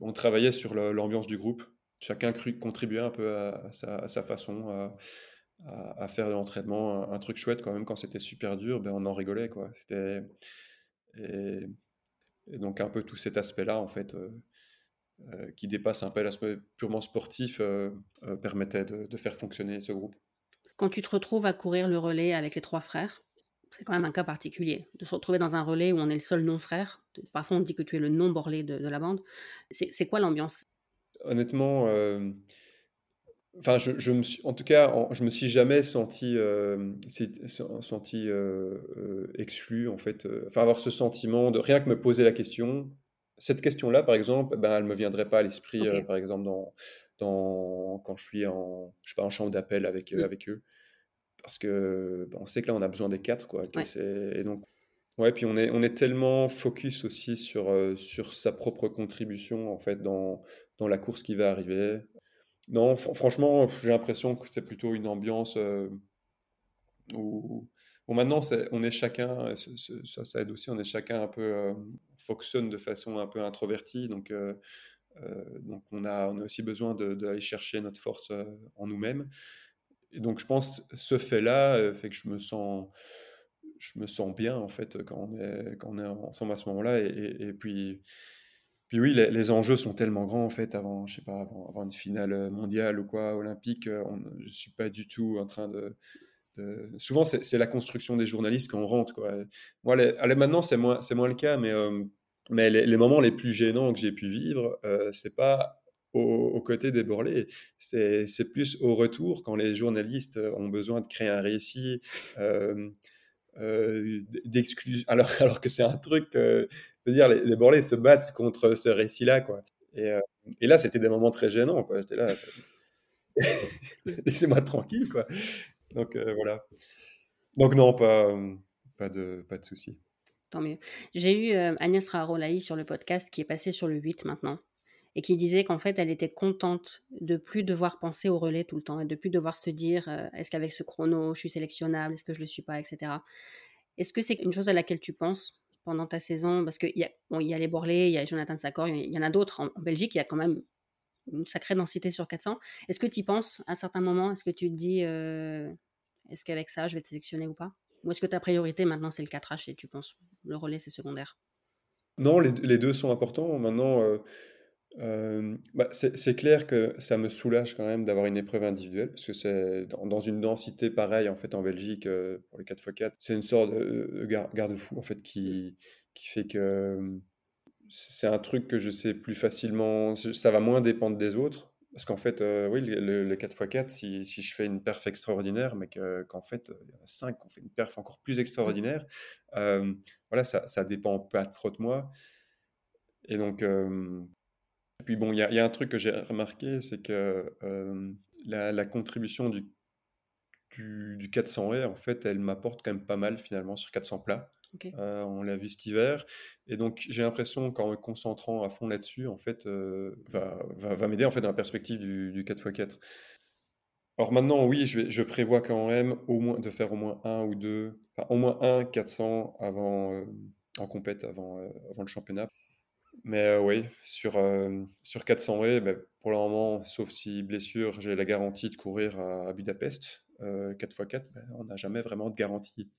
A: on travaillait sur l'ambiance du groupe. Chacun contribuait un peu à, sa, façon à, à, faire de l'entraînement un, truc chouette quand même. Quand c'était super dur, ben on en rigolait, quoi. C'était et, donc un peu tout cet aspect-là, en fait. Euh, qui dépasse un peu l'aspect purement sportif permettait de, faire fonctionner ce groupe.
B: Quand tu te retrouves à courir le relais avec les trois frères, c'est quand même un cas particulier. De se retrouver dans un relais où on est le seul non-frère, parfois on dit que tu es le non-borlé de, la bande, c'est quoi l'ambiance?
A: Honnêtement, Enfin, je, me suis, en tout cas, je me suis jamais senti, euh, senti euh, euh, exclu, en fait. Enfin, avoir ce sentiment de rien que me poser la question. Cette question-là, par exemple, ben, elle me viendrait pas à l'esprit, par exemple, dans, dans, quand je suis en, je sais pas, en chambre d'appel avec, mmh. avec eux. Parce que ben, on sait que là, on a besoin des quatre, quoi. Et donc, ouais, puis on est, on est tellement focus aussi sur, sur sa propre contribution, en fait, dans, dans la course qui va arriver. Non, franchement, j'ai l'impression que c'est plutôt une ambiance euh, où, maintenant on est chacun, ça, ça aide aussi, on est chacun un peu, euh, fonctionne de façon un peu introvertie, donc, euh, donc on, a, aussi besoin d'aller chercher notre force en nous-mêmes. Donc je pense ce fait-là fait que je me sens, bien en fait quand on est, ensemble à ce moment-là, et, puis puis oui, les, enjeux sont tellement grands en fait avant, je sais pas, avant, une finale euh, mondiale ou quoi, olympique. Euh, on, je suis pas du tout en train de. Souvent, c'est la construction des journalistes qu'on rentre. Moi, allez, maintenant, c'est moins, moins le cas, mais euh, mais les, moments les plus gênants que j'ai pu vivre, euh, c'est pas aux, côtés des Borlés, c'est plus au retour quand les journalistes ont besoin de créer un récit. Euh, d'exclusion alors, alors que c'est un truc dire, les, les se battent contre ce récit-là, quoi. Et, euh, et là, c'était des moments très gênants, quoi. J'étais là, laissez-moi tranquille, quoi. Donc euh, voilà. Donc non, pas, pas de, pas de soucis.
B: Tant mieux. J'ai eu euh, Agnès Rarolaï sur le podcast qui est passé sur le 8 maintenant et qui disait qu'en fait, elle était contente de plus devoir penser au relais tout le temps et de plus devoir se dire est-ce qu'avec ce chrono, je suis sélectionnable, est-ce que je le suis pas, etc. Est-ce que c'est une chose à laquelle tu penses pendant ta saison? Parce qu'il y, a, bon, y a les Borlés, il y a Jonathan Sakor, il y en a d'autres. En, Belgique, il y a quand même une sacrée densité sur 400. Est-ce que tu y penses à un certain moment Est-ce que tu te dis, euh, est-ce qu'avec ça, je vais te sélectionner ou pas? Ou est-ce que ta priorité maintenant, c'est le 4H et tu penses le relais, c'est secondaire?
A: Non, les, deux sont importants. Maintenant, euh, bah, c'est clair que ça me soulage quand même d'avoir une épreuve individuelle, parce que c'est dans, une densité pareille en fait en Belgique pour les 4x4, c'est une sorte de, garde-fou en fait qui, qui fait que c'est un truc que je sais plus facilement, ça va moins dépendre des autres. Parce qu'en fait, oui, le, 4x4, si, si, je fais une perf extraordinaire, mais qu'en fait, il y en a 5 qui ont fait une perf encore plus extraordinaire, voilà, ça, ça dépend pas trop de moi. Et donc, puis bon, il y, a un truc que j'ai remarqué, c'est que la, contribution du, du, 400 r en fait, elle m'apporte quand même pas mal finalement sur 400 plats. On l'a vu cet hiver. Et donc, j'ai l'impression qu'en me concentrant à fond là-dessus, en fait, va, va, m'aider en fait dans la perspective du, 4x4. Alors maintenant, oui, je, je, prévois quand même au moins de faire au moins un ou deux, enfin, au moins un 400 avant, en compète avant, avant le championnat. Mais euh, oui, sur, euh, sur 400 raies, ben, pour le moment, sauf si blessure, j'ai la garantie de courir à, Budapest. 4x4, euh, ben, on n'a jamais vraiment de garantie.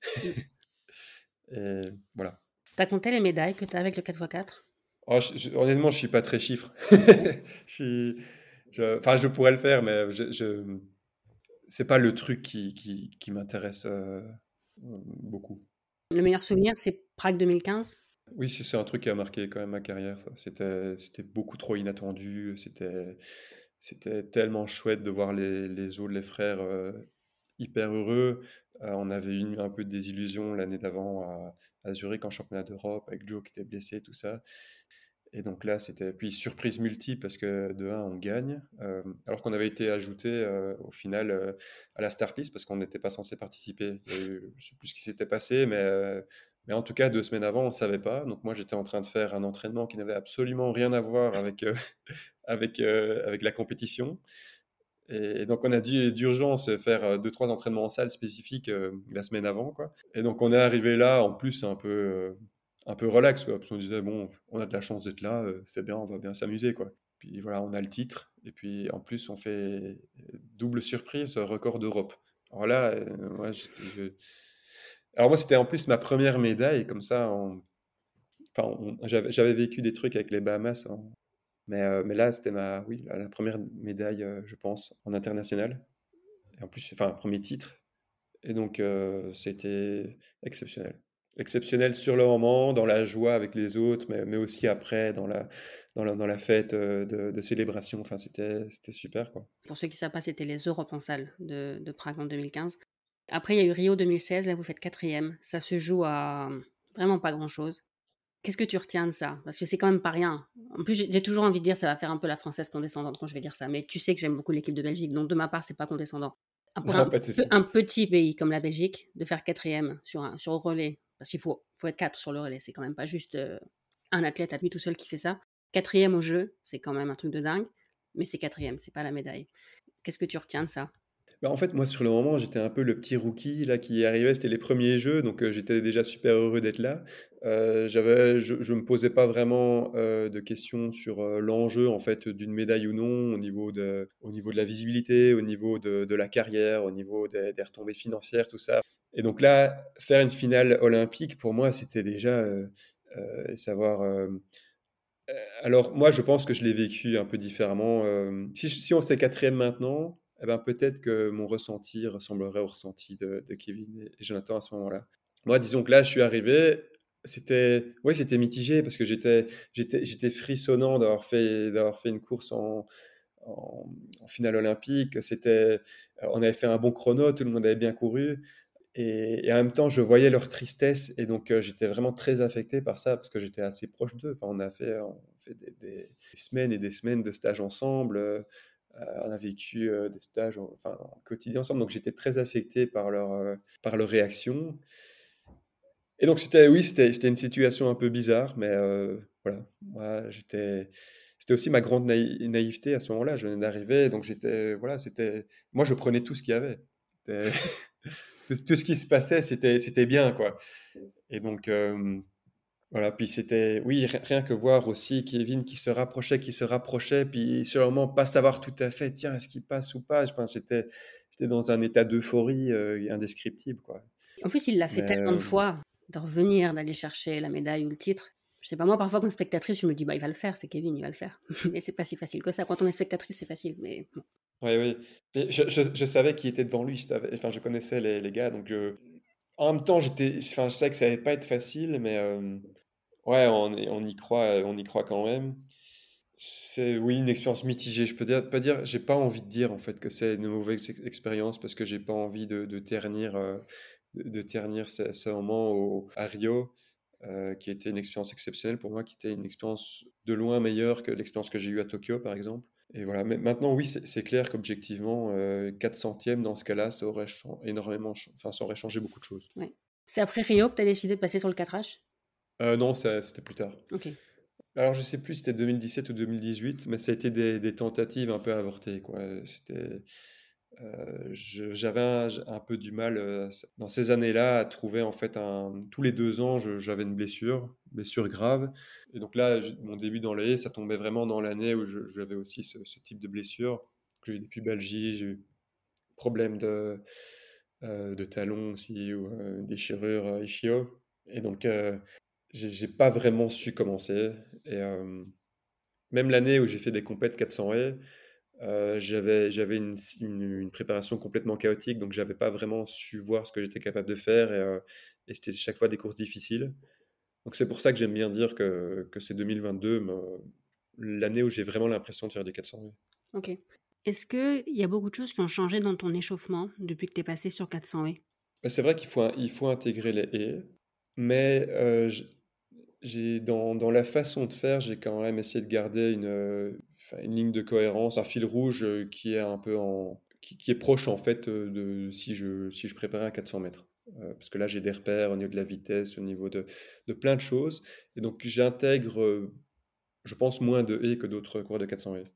A: Et voilà.
B: T'as compté les médailles que tu as avec le 4x4
A: Honnêtement, je suis pas très chiffre. je, enfin, je pourrais le faire, mais je, je c'est pas le truc qui, qui, qui m'intéresse beaucoup.
B: Le meilleur souvenir, c'est Prague 2015
A: oui, c'est un truc qui a marqué quand même ma carrière, C'était, beaucoup trop inattendu. C'était, c'était tellement chouette de voir les, les autres, les frères, euh, hyper heureux. Euh, on avait eu un peu de désillusion l'année d'avant à, Zurich en championnat d'Europe avec Joe qui était blessé, tout ça. Et donc là, c'était puis surprise multiple parce que de 1, on gagne, euh, alors qu'on avait été ajouté au final à la start list parce qu'on n'était pas censé participer. je ne sais plus ce qui s'était passé, mais mais en tout cas, deux semaines avant, on ne savait pas. Donc moi, j'étais en train de faire un entraînement qui n'avait absolument rien à voir avec, euh, avec, euh, avec la compétition. Et, donc on a dû d'urgence faire euh, deux, trois entraînements en salle spécifiques la semaine avant. Quoi. Et donc on est arrivé là, en plus, un peu, un peu relax. Quoi, parce qu'on disait, bon, on a de la chance d'être là, c'est bien, on va bien s'amuser. Quoi. Puis voilà, on a le titre. Et puis en plus, on fait double surprise, record d'Europe. Alors là, alors moi, c'était en plus ma première médaille, comme ça, enfin, j'avais vécu des trucs avec les Bahamas Mais, là, c'était ma, oui, la, première médaille, je pense, en international. Et en plus, enfin, premier titre. Et donc, c'était exceptionnel. Exceptionnel sur le moment, dans la joie avec les autres, mais, mais aussi après, dans la, dans la, dans la fête de, célébration. Enfin, c'était super, quoi.
B: Pour ceux qui ne savent pas, c'était les Europes en salle de, de Prague en 2015. Après, il y a eu Rio 2016, là, vous faites quatrième. Ça se joue à vraiment pas grand-chose. Qu'est-ce que tu retiens de ça? Parce que c'est quand même pas rien. En plus, j'ai toujours envie de dire, ça va faire un peu la française condescendante quand je vais dire ça. Mais tu sais que j'aime beaucoup l'équipe de Belgique, donc de ma part, c'est pas condescendant. Pour un, petit pays comme la Belgique, de faire quatrième sur un sur relais, parce qu'il faut, faut être quatre sur le relais, c'est quand même pas juste euh, un athlète à lui tout seul qui fait ça. Quatrième au jeu, c'est quand même un truc de dingue, mais c'est quatrième, c'est pas la médaille. Qu'est-ce que tu retiens de ça?
A: Bah, en fait, moi, sur le moment, j'étais un peu le petit rookie là qui arrivait. C'était les premiers jeux, donc euh, j'étais déjà super heureux d'être là. Euh, je, ne me posais pas vraiment euh, de questions sur l'enjeu en fait d'une médaille ou non au niveau de, au niveau de la visibilité, au niveau de, la carrière, au niveau des, retombées financières, tout ça. Et donc là, faire une finale olympique pour moi, c'était déjà savoir. alors moi, je pense que je l'ai vécu un peu différemment. si, si on s'est quatrième maintenant, eh ben, peut-être que mon ressenti ressemblerait au ressenti de, Kevin et Jonathan à ce moment-là. Moi, disons que là, je suis arrivé, c'était ouais, c'était mitigé parce que j'étais j'étais frissonnant d'avoir fait d'avoir fait une course en, finale olympique. C'était on avait fait un bon chrono, tout le monde avait bien couru. Et, en même temps, je voyais leur tristesse et donc euh, j'étais vraiment très affecté par ça parce que j'étais assez proche d'eux. Enfin, on a fait, on fait des, semaines et des semaines de stage ensemble. Euh, on a vécu euh, des stages enfin, en quotidien ensemble, donc j'étais très affecté par leur, euh, par leur réaction. Et donc c'était, oui, c'était, c'était une situation un peu bizarre, mais voilà, j'étais, c'était aussi ma grande naïveté à ce moment-là. Je venais d'arriver, donc j'étais, voilà, c'était, moi je prenais tout ce qu'il y avait. tout, tout, ce qui se passait, c'était, c'était bien, quoi. Et donc, voilà, puis c'était, oui, rien que voir aussi Kevin qui se rapprochait, qui se rapprochait, puis sûrement pas savoir tout à fait, tiens, est-ce qu'il passe ou pas. Enfin, j'étais, dans un état d'euphorie euh, indescriptible, quoi.
B: En plus, il l'a fait tellement de euh, fois, de revenir, d'aller chercher la médaille ou le titre. Je sais pas, moi, parfois, comme spectatrice, je me dis, bah, il va le faire, c'est Kevin, il va le faire. mais c'est pas si facile que ça. Quand on est spectatrice, c'est facile, mais
A: Oui, oui. Mais je, je, savais qui était devant lui, je enfin, je connaissais les, les gars, donc je, en même temps, j'étais, enfin, je sais que ça allait pas être facile, mais euh, ouais, on, y croit, on y croit quand même. C'est oui une expérience mitigée. Je peux pas dire, j'ai pas envie de dire en fait que c'est une mauvaise expérience parce que j'ai pas envie de, ternir, euh, de, ternir ce, moment au, à Rio. Euh, qui était une expérience exceptionnelle pour moi, qui était une expérience de loin meilleure que l'expérience que j'ai eue à Tokyo, par exemple. Et voilà, mais maintenant, oui, c'est clair qu'objectivement, 4 euh, centièmes dans ce cas-là, ça aurait énormément, enfin, ça aurait changé beaucoup de choses.
B: Ouais. C'est après Rio que tu as décidé de passer sur le 4H
A: euh, Non, c'était plus tard.
B: Ok.
A: Alors, je sais plus si c'était 2017 ou 2018, mais ça a été des, des tentatives un peu avortées. C'était euh, j'avais un, peu du mal euh, dans ces années-là à trouver en fait un, tous les deux ans j'avais une blessure, blessure grave. Et donc là, mon début dans l'année, ça tombait vraiment dans l'année où j'avais aussi ce, type de blessure. J'ai eu depuis Belgique, j'ai eu problème de, euh, de talons aussi, ou déchirure ischio. Et donc, j'ai pas vraiment su commencer. Et même l'année où j'ai fait des compètes 400 haies, euh, j'avais j'avais une, une, préparation complètement chaotique, donc j'avais pas vraiment su voir ce que j'étais capable de faire et, euh, et c'était chaque fois des courses difficiles. Donc c'est pour ça que j'aime bien dire que, que c'est 2022, l'année où j'ai vraiment l'impression de faire du 400 haies.
B: Ok. Est-ce qu'il y a beaucoup de choses qui ont changé dans ton échauffement depuis que tu es passé sur 400 haies
A: bah, C'est vrai qu'il faut, il faut intégrer les haies, mais euh, j'ai dans, dans, la façon de faire, j'ai quand même essayé de garder une, une ligne de cohérence, un fil rouge euh, qui est un peu en, qui, est proche en fait euh, de si je, si je préparais un 400 mètres. Euh, parce que là, j'ai des repères au niveau de la vitesse, au niveau de, de plein de choses. Et donc, j'intègre, je pense, moins de haies que d'autres coureurs de 400 haies.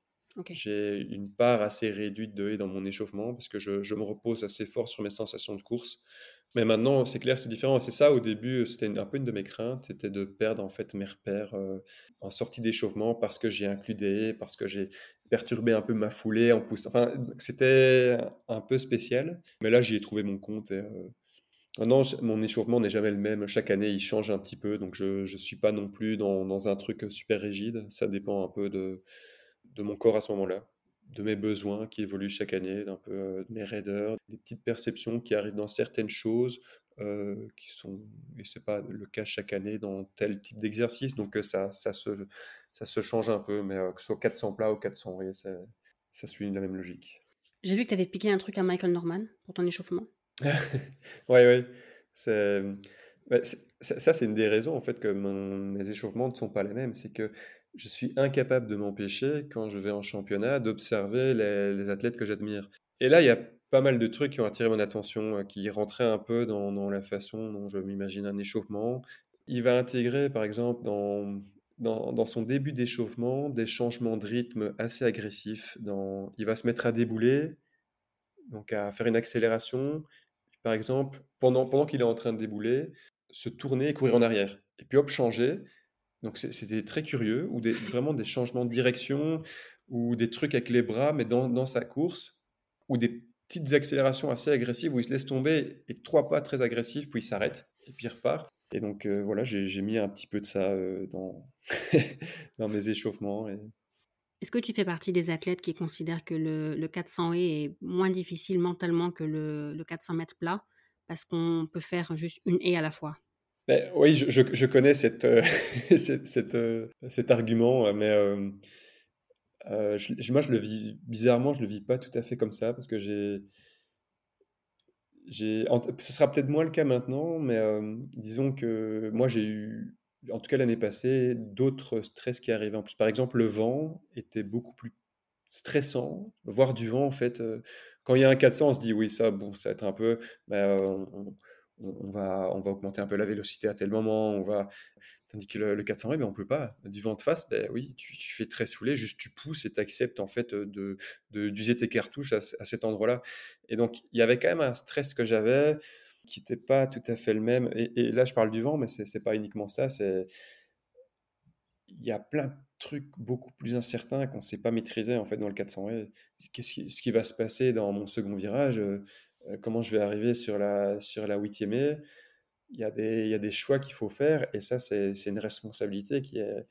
A: J'ai une part assez réduite de haies dans mon échauffement parce que je, je, me repose assez fort sur mes sensations de course. Mais maintenant, c'est clair, c'est différent. C'est ça, au début, c'était un peu une de mes craintes, c'était de perdre en fait mes repères euh, en sortie d'échauffement parce que j'ai inclus des parce que j'ai perturbé un peu ma foulée en poussant. Enfin, c'était un peu spécial. Mais là, j'y ai trouvé mon compte et, euh, Non, mon échauffement n'est jamais le même. Chaque année, il change un petit peu, donc je ne suis pas non plus dans, dans, un truc super rigide. Ça dépend un peu de, de mon corps à ce moment-là, de mes besoins qui évoluent chaque année, d'un peu euh, de mes raideurs, des petites perceptions qui arrivent dans certaines choses, euh, qui sont, et c'est pas le cas chaque année dans tel type d'exercice, donc euh, ça, ça, se, ça se change un peu, mais que ce soit 400 plats ou 400 oui, ça, ça suit la même logique.
B: J'ai vu que tu avais piqué un truc à Michael Norman pour ton échauffement.
A: oui, oui. Bah, c'est, ça, c'est une des raisons en fait que mes échauffements ne sont pas les mêmes. C'est que je suis incapable de m'empêcher, quand je vais en championnat, d'observer les, athlètes que j'admire. Et là, il y a pas mal de trucs qui ont attiré mon attention, euh, qui rentraient un peu dans, la façon dont je m'imagine un échauffement. Il va intégrer, par exemple, dans, son début d'échauffement, des changements de rythme assez agressifs. Dans, il va se mettre à débouler, donc à faire une accélération, par exemple, pendant, pendant qu'il est en train de débouler, se tourner et courir en arrière. Et puis hop, changer. Donc c'était très curieux, ou vraiment des changements de direction, ou des trucs avec les bras, mais dans, sa course, ou des petites accélérations assez agressives où il se laisse tomber, et trois pas très agressifs, puis il s'arrête, et puis il repart. Et donc euh, voilà, j'ai mis un petit peu de ça euh, dans, mes échauffements.
B: Est-ce que tu fais partie des athlètes qui considèrent que le, le 400 est moins difficile mentalement que le, le 400 mètres plat? Parce qu'on peut faire juste une haie à la fois
A: ben, Oui, je, je, connais euh, euh, cet argument, mais euh, moi, je le vis bizarrement, je le vis pas tout à fait comme ça parce que j'ai. Ce sera peut-être moins le cas maintenant, mais disons que moi j'ai eu en tout cas l'année passée, d'autres stress qui arrivaient en plus. Par exemple, le vent était beaucoup plus stressant. Voir du vent, en fait, quand il y a un 400, on se dit oui, ça, bon, ça va être un peu, on, va, on va augmenter un peu la vélocité à tel moment, on va. Tandis que le, 400, ben, on peut pas. Du vent de face, ben oui, tu, fais très saoulé, juste tu pousses et tu acceptes en fait de, d'user tes cartouches à, cet endroit-là. Et donc, il y avait quand même un stress que j'avais qui n'était pas tout à fait le même. Et, là, je parle du vent, mais c'est n'est pas uniquement ça. C'est il y a plein de trucs beaucoup plus incertains qu'on ne sait pas maîtriser en fait dans le 400 Qu'est-ce qui, ce qui va se passer dans mon second virage euh, Comment je vais arriver sur la sur la huitième il y, a des, il y a des choix qu'il faut faire et ça c'est une responsabilité qui, est,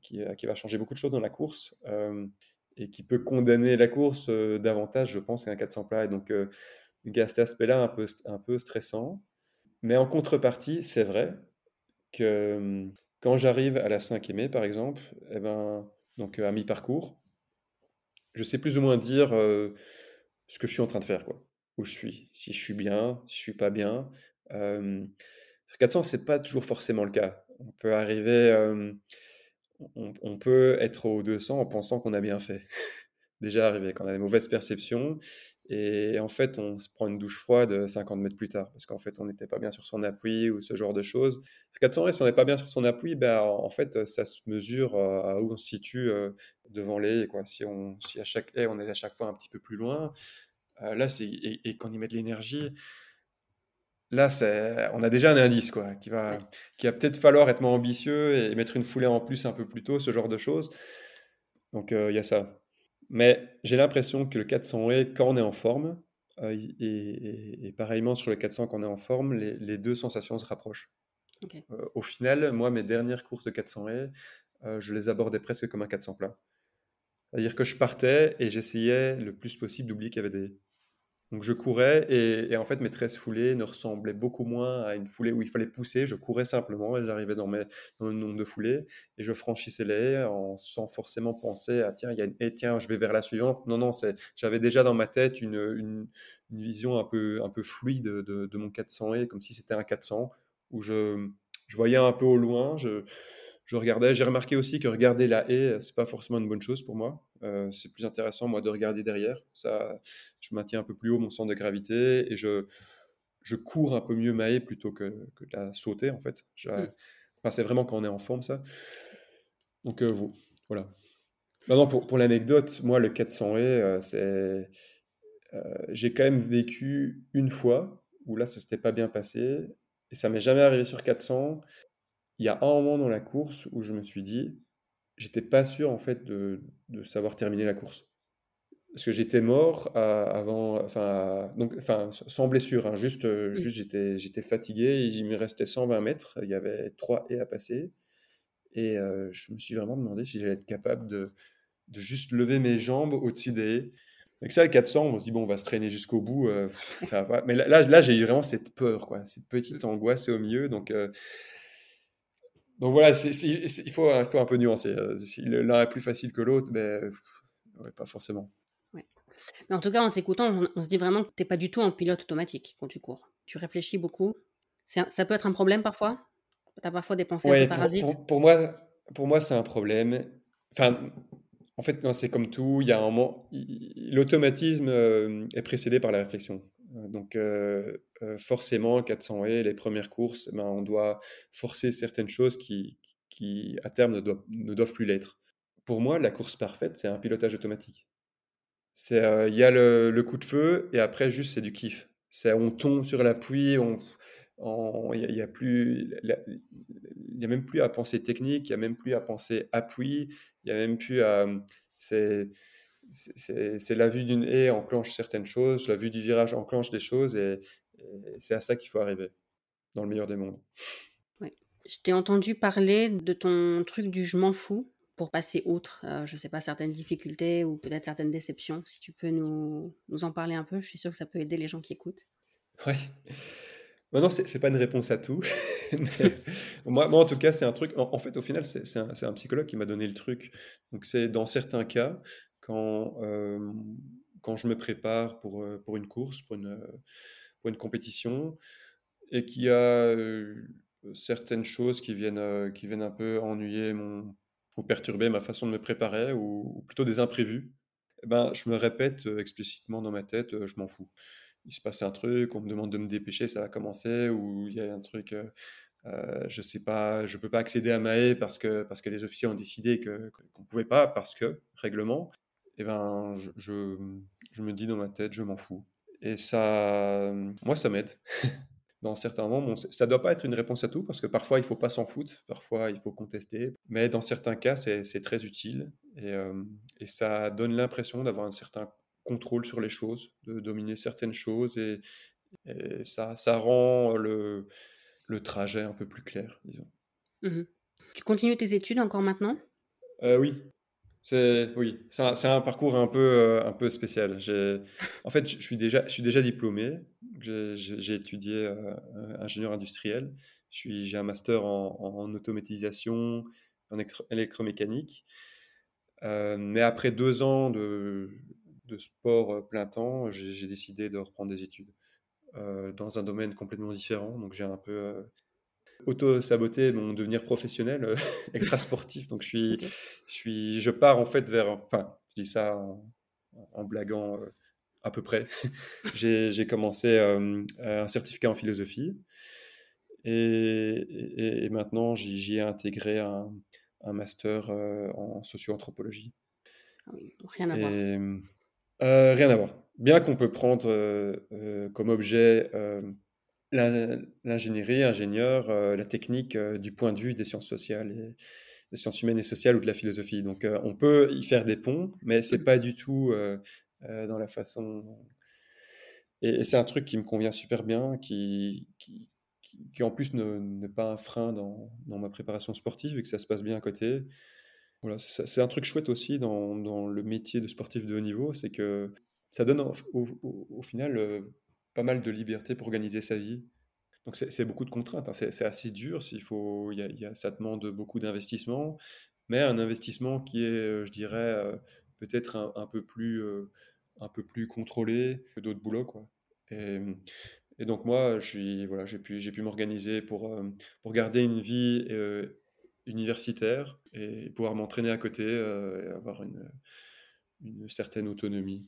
A: qui, qui, va changer beaucoup de choses dans la course euh, et qui peut condamner la course euh, davantage je pense qu'un 400 plat et donc il y a cet aspect-là un peu, un peu stressant. Mais en contrepartie, c'est vrai que quand j'arrive à la 5 mai, par exemple, eh ben, donc à mi-parcours, je sais plus ou moins dire euh, ce que je suis en train de faire, quoi. Je suis, si je suis bien, si je suis pas bien. Euh, sur 400, c'est pas toujours forcément le cas. On peut arriver, on, on, peut être au 200 en pensant qu'on a bien fait. Déjà arrivé, qu'on a des mauvaises perceptions et en fait, on se prend une douche froide 50 mètres plus tard, parce qu'en fait, on n'était pas bien sur son appui ou ce genre de choses. 400 si on n'est pas bien sur son appui, ben, en fait, ça se mesure à où on se situe devant les. Si, on, à chaque haie, on est à chaque fois un petit peu plus loin, là, c'est, et, et qu'on y met de l'énergie, là, c'est, on a déjà un indice, quoi, qui va, qui va peut-être falloir être moins ambitieux et mettre une foulée en plus un peu plus tôt, ce genre de choses. Donc, il y a ça. Mais j'ai l'impression que le 400 est quand on est en forme, euh, et, pareillement sur le 400 quand on est en forme, les, deux sensations se rapprochent. Euh, au final, moi, mes dernières courses de 400 haies, euh, je les abordais presque comme un 400 plat. C'est-à-dire que je partais et j'essayais le plus possible d'oublier qu'il y avait des, donc je courais et, en fait mes 13 foulées ne ressemblaient beaucoup moins à une foulée où il fallait pousser. Je courais simplement et j'arrivais dans, mes, dans le nombre de foulées et je franchissais les en, sans forcément penser à tiens, il y a une haie, tiens, je vais vers la suivante. Non, non, j'avais déjà dans ma tête une, une, vision un peu, un peu fluide de, de mon 400 haies, comme si c'était un 400 où je, je voyais un peu au loin. Je, je regardais. J'ai remarqué aussi que regarder la haie, c'est pas forcément une bonne chose pour moi. Euh, c'est plus intéressant, moi, de regarder derrière. Ça, je maintiens un peu plus haut mon centre de gravité et je, je cours un peu mieux ma haie plutôt que, que de la sauter, en fait. Mm. c'est vraiment quand on est en forme, ça. Donc, euh, vous, voilà. Maintenant, pour, pour l'anecdote, moi, le 400 haies, euh, c'est. j'ai quand même vécu une fois où là, ça s'était pas bien passé. Et ça m'est jamais arrivé sur 400 il y a un moment dans la course où je me suis dit, j'étais pas sûr en fait de, savoir terminer la course. parce que j'étais mort avant, enfin, donc, enfin, sans blessure, hein, juste,
B: Mmh.
A: juste j'étais, j'étais fatigué, il me restait 120 mètres, il y avait trois haies à passer, et je me suis vraiment demandé si j'allais être capable de, de juste lever mes jambes au-dessus des haies. Avec ça, le 400, on se dit, bon, on va se traîner jusqu'au bout, ça va. Mais là, là, j'ai eu vraiment cette peur, quoi, cette petite angoisse au milieu, donc... donc voilà, il, faut, il faut un peu nuancer. L'un est plus facile que l'autre, mais pas forcément.
B: Mais en tout cas, en t'écoutant, on, se dit vraiment que tu n'es pas du tout en pilote automatique quand tu cours. Tu réfléchis beaucoup. Ça peut être un problème parfois? Tu as parfois des pensées peu parasites?
A: pour, moi, pour moi c'est un problème. Enfin, en fait, c'est comme tout. Il y a un moment, l'automatisme euh, est précédé par la réflexion. Euh, donc, euh, forcément, 400 et les premières courses, ben, on doit forcer certaines choses qui, à terme, ne doivent, plus l'être. Pour moi, la course parfaite, c'est un pilotage automatique. Il y a le, coup de feu et après juste c'est du kiff. On tombe sur l'appui, il y, a a même plus à penser technique, il y a même plus à penser appui, il y a même plus à, c'est, la vue d'une haie enclenche certaines choses, la vue du virage enclenche des choses et, c'est à ça qu'il faut arriver dans le meilleur des mondes.
B: Je t'ai entendu parler de ton truc du je m'en fous pour passer outre, euh, je ne sais pas, certaines difficultés ou peut-être certaines déceptions. Si tu peux nous, nous, en parler un peu, je suis sûr que ça peut aider les gens qui écoutent.
A: Oui. Maintenant, ce n'est pas une réponse à tout. moi, moi, en tout cas, c'est un truc. En, fait, au final, c'est un, un, psychologue qui m'a donné le truc. Donc, c'est dans certains cas, quand, quand je me prépare pour, pour une course, pour une, pour une compétition, et qu'il y a certaines choses qui viennent, qui viennent un peu ennuyer mon, ou perturber ma façon de me préparer, ou, plutôt des imprévus, eh ben, je me répète explicitement dans ma tête, je m'en fous. Il se passe un truc, on me demande de me dépêcher, ça va commencer, ou il y a un truc, euh, je sais pas, je peux pas accéder à Maé parce que, parce que les officiers ont décidé qu'on ne pouvait pas, parce que, règlement, eh ben, je, je, je me dis dans ma tête, je m'en fous. Et ça, moi, ça m'aide. dans certains moments, ça ne doit pas être une réponse à tout, parce que parfois, il ne faut pas s'en foutre, parfois, il faut contester. Mais dans certains cas, c'est très utile. Et, euh, et ça donne l'impression d'avoir un certain contrôle sur les choses, de dominer certaines choses. Et, ça, ça rend le, le trajet un peu plus clair, disons.
B: Mmh tu continues tes études encore maintenant?
A: Euh, Oui, c'est oui, c'est un, un, parcours un peu euh, un peu spécial. En fait, je suis déjà je suis déjà diplômé. J'ai étudié euh, ingénieur industriel. J'ai un master en, automatisation, en électromécanique. Euh, mais après deux ans de, de sport plein temps, j'ai décidé de reprendre des études dans un domaine complètement différent. Donc j'ai un peu auto-saboter mon devenir professionnel euh, extra sportif. Donc je suis, je suis, je pars en fait vers, enfin, je dis ça en, blaguant euh, à peu près. j'ai commencé euh, un certificat en philosophie et, et, maintenant j'y ai intégré un, un master en socio-anthropologie.
B: Ah rien à voir.
A: rien à voir. Bien qu'on peut prendre comme objet l'ingénierie, ingénieur, euh, la technique euh, du point de vue des sciences sociales, des sciences humaines et sociales ou de la philosophie. Donc euh, on peut y faire des ponts, mais c'est pas du tout dans la façon. Et, c'est un truc qui me convient super bien, qui, qui, qui, en plus n'est pas un frein dans, dans, ma préparation sportive et que ça se passe bien à côté. Voilà, c'est un truc chouette aussi dans, dans, le métier de sportif de haut niveau, c'est que ça donne au final pas mal de liberté pour organiser sa vie. Donc c'est beaucoup de contraintes, hein. c'est assez dur, s'il faut, ça demande beaucoup d'investissement, mais un investissement qui est, euh, je dirais, euh, peut-être un, peu plus, euh, un peu plus contrôlé que d'autres boulots. Et, donc moi, j'ai pu, m'organiser pour, garder une vie universitaire et pouvoir m'entraîner à côté et avoir une certaine autonomie.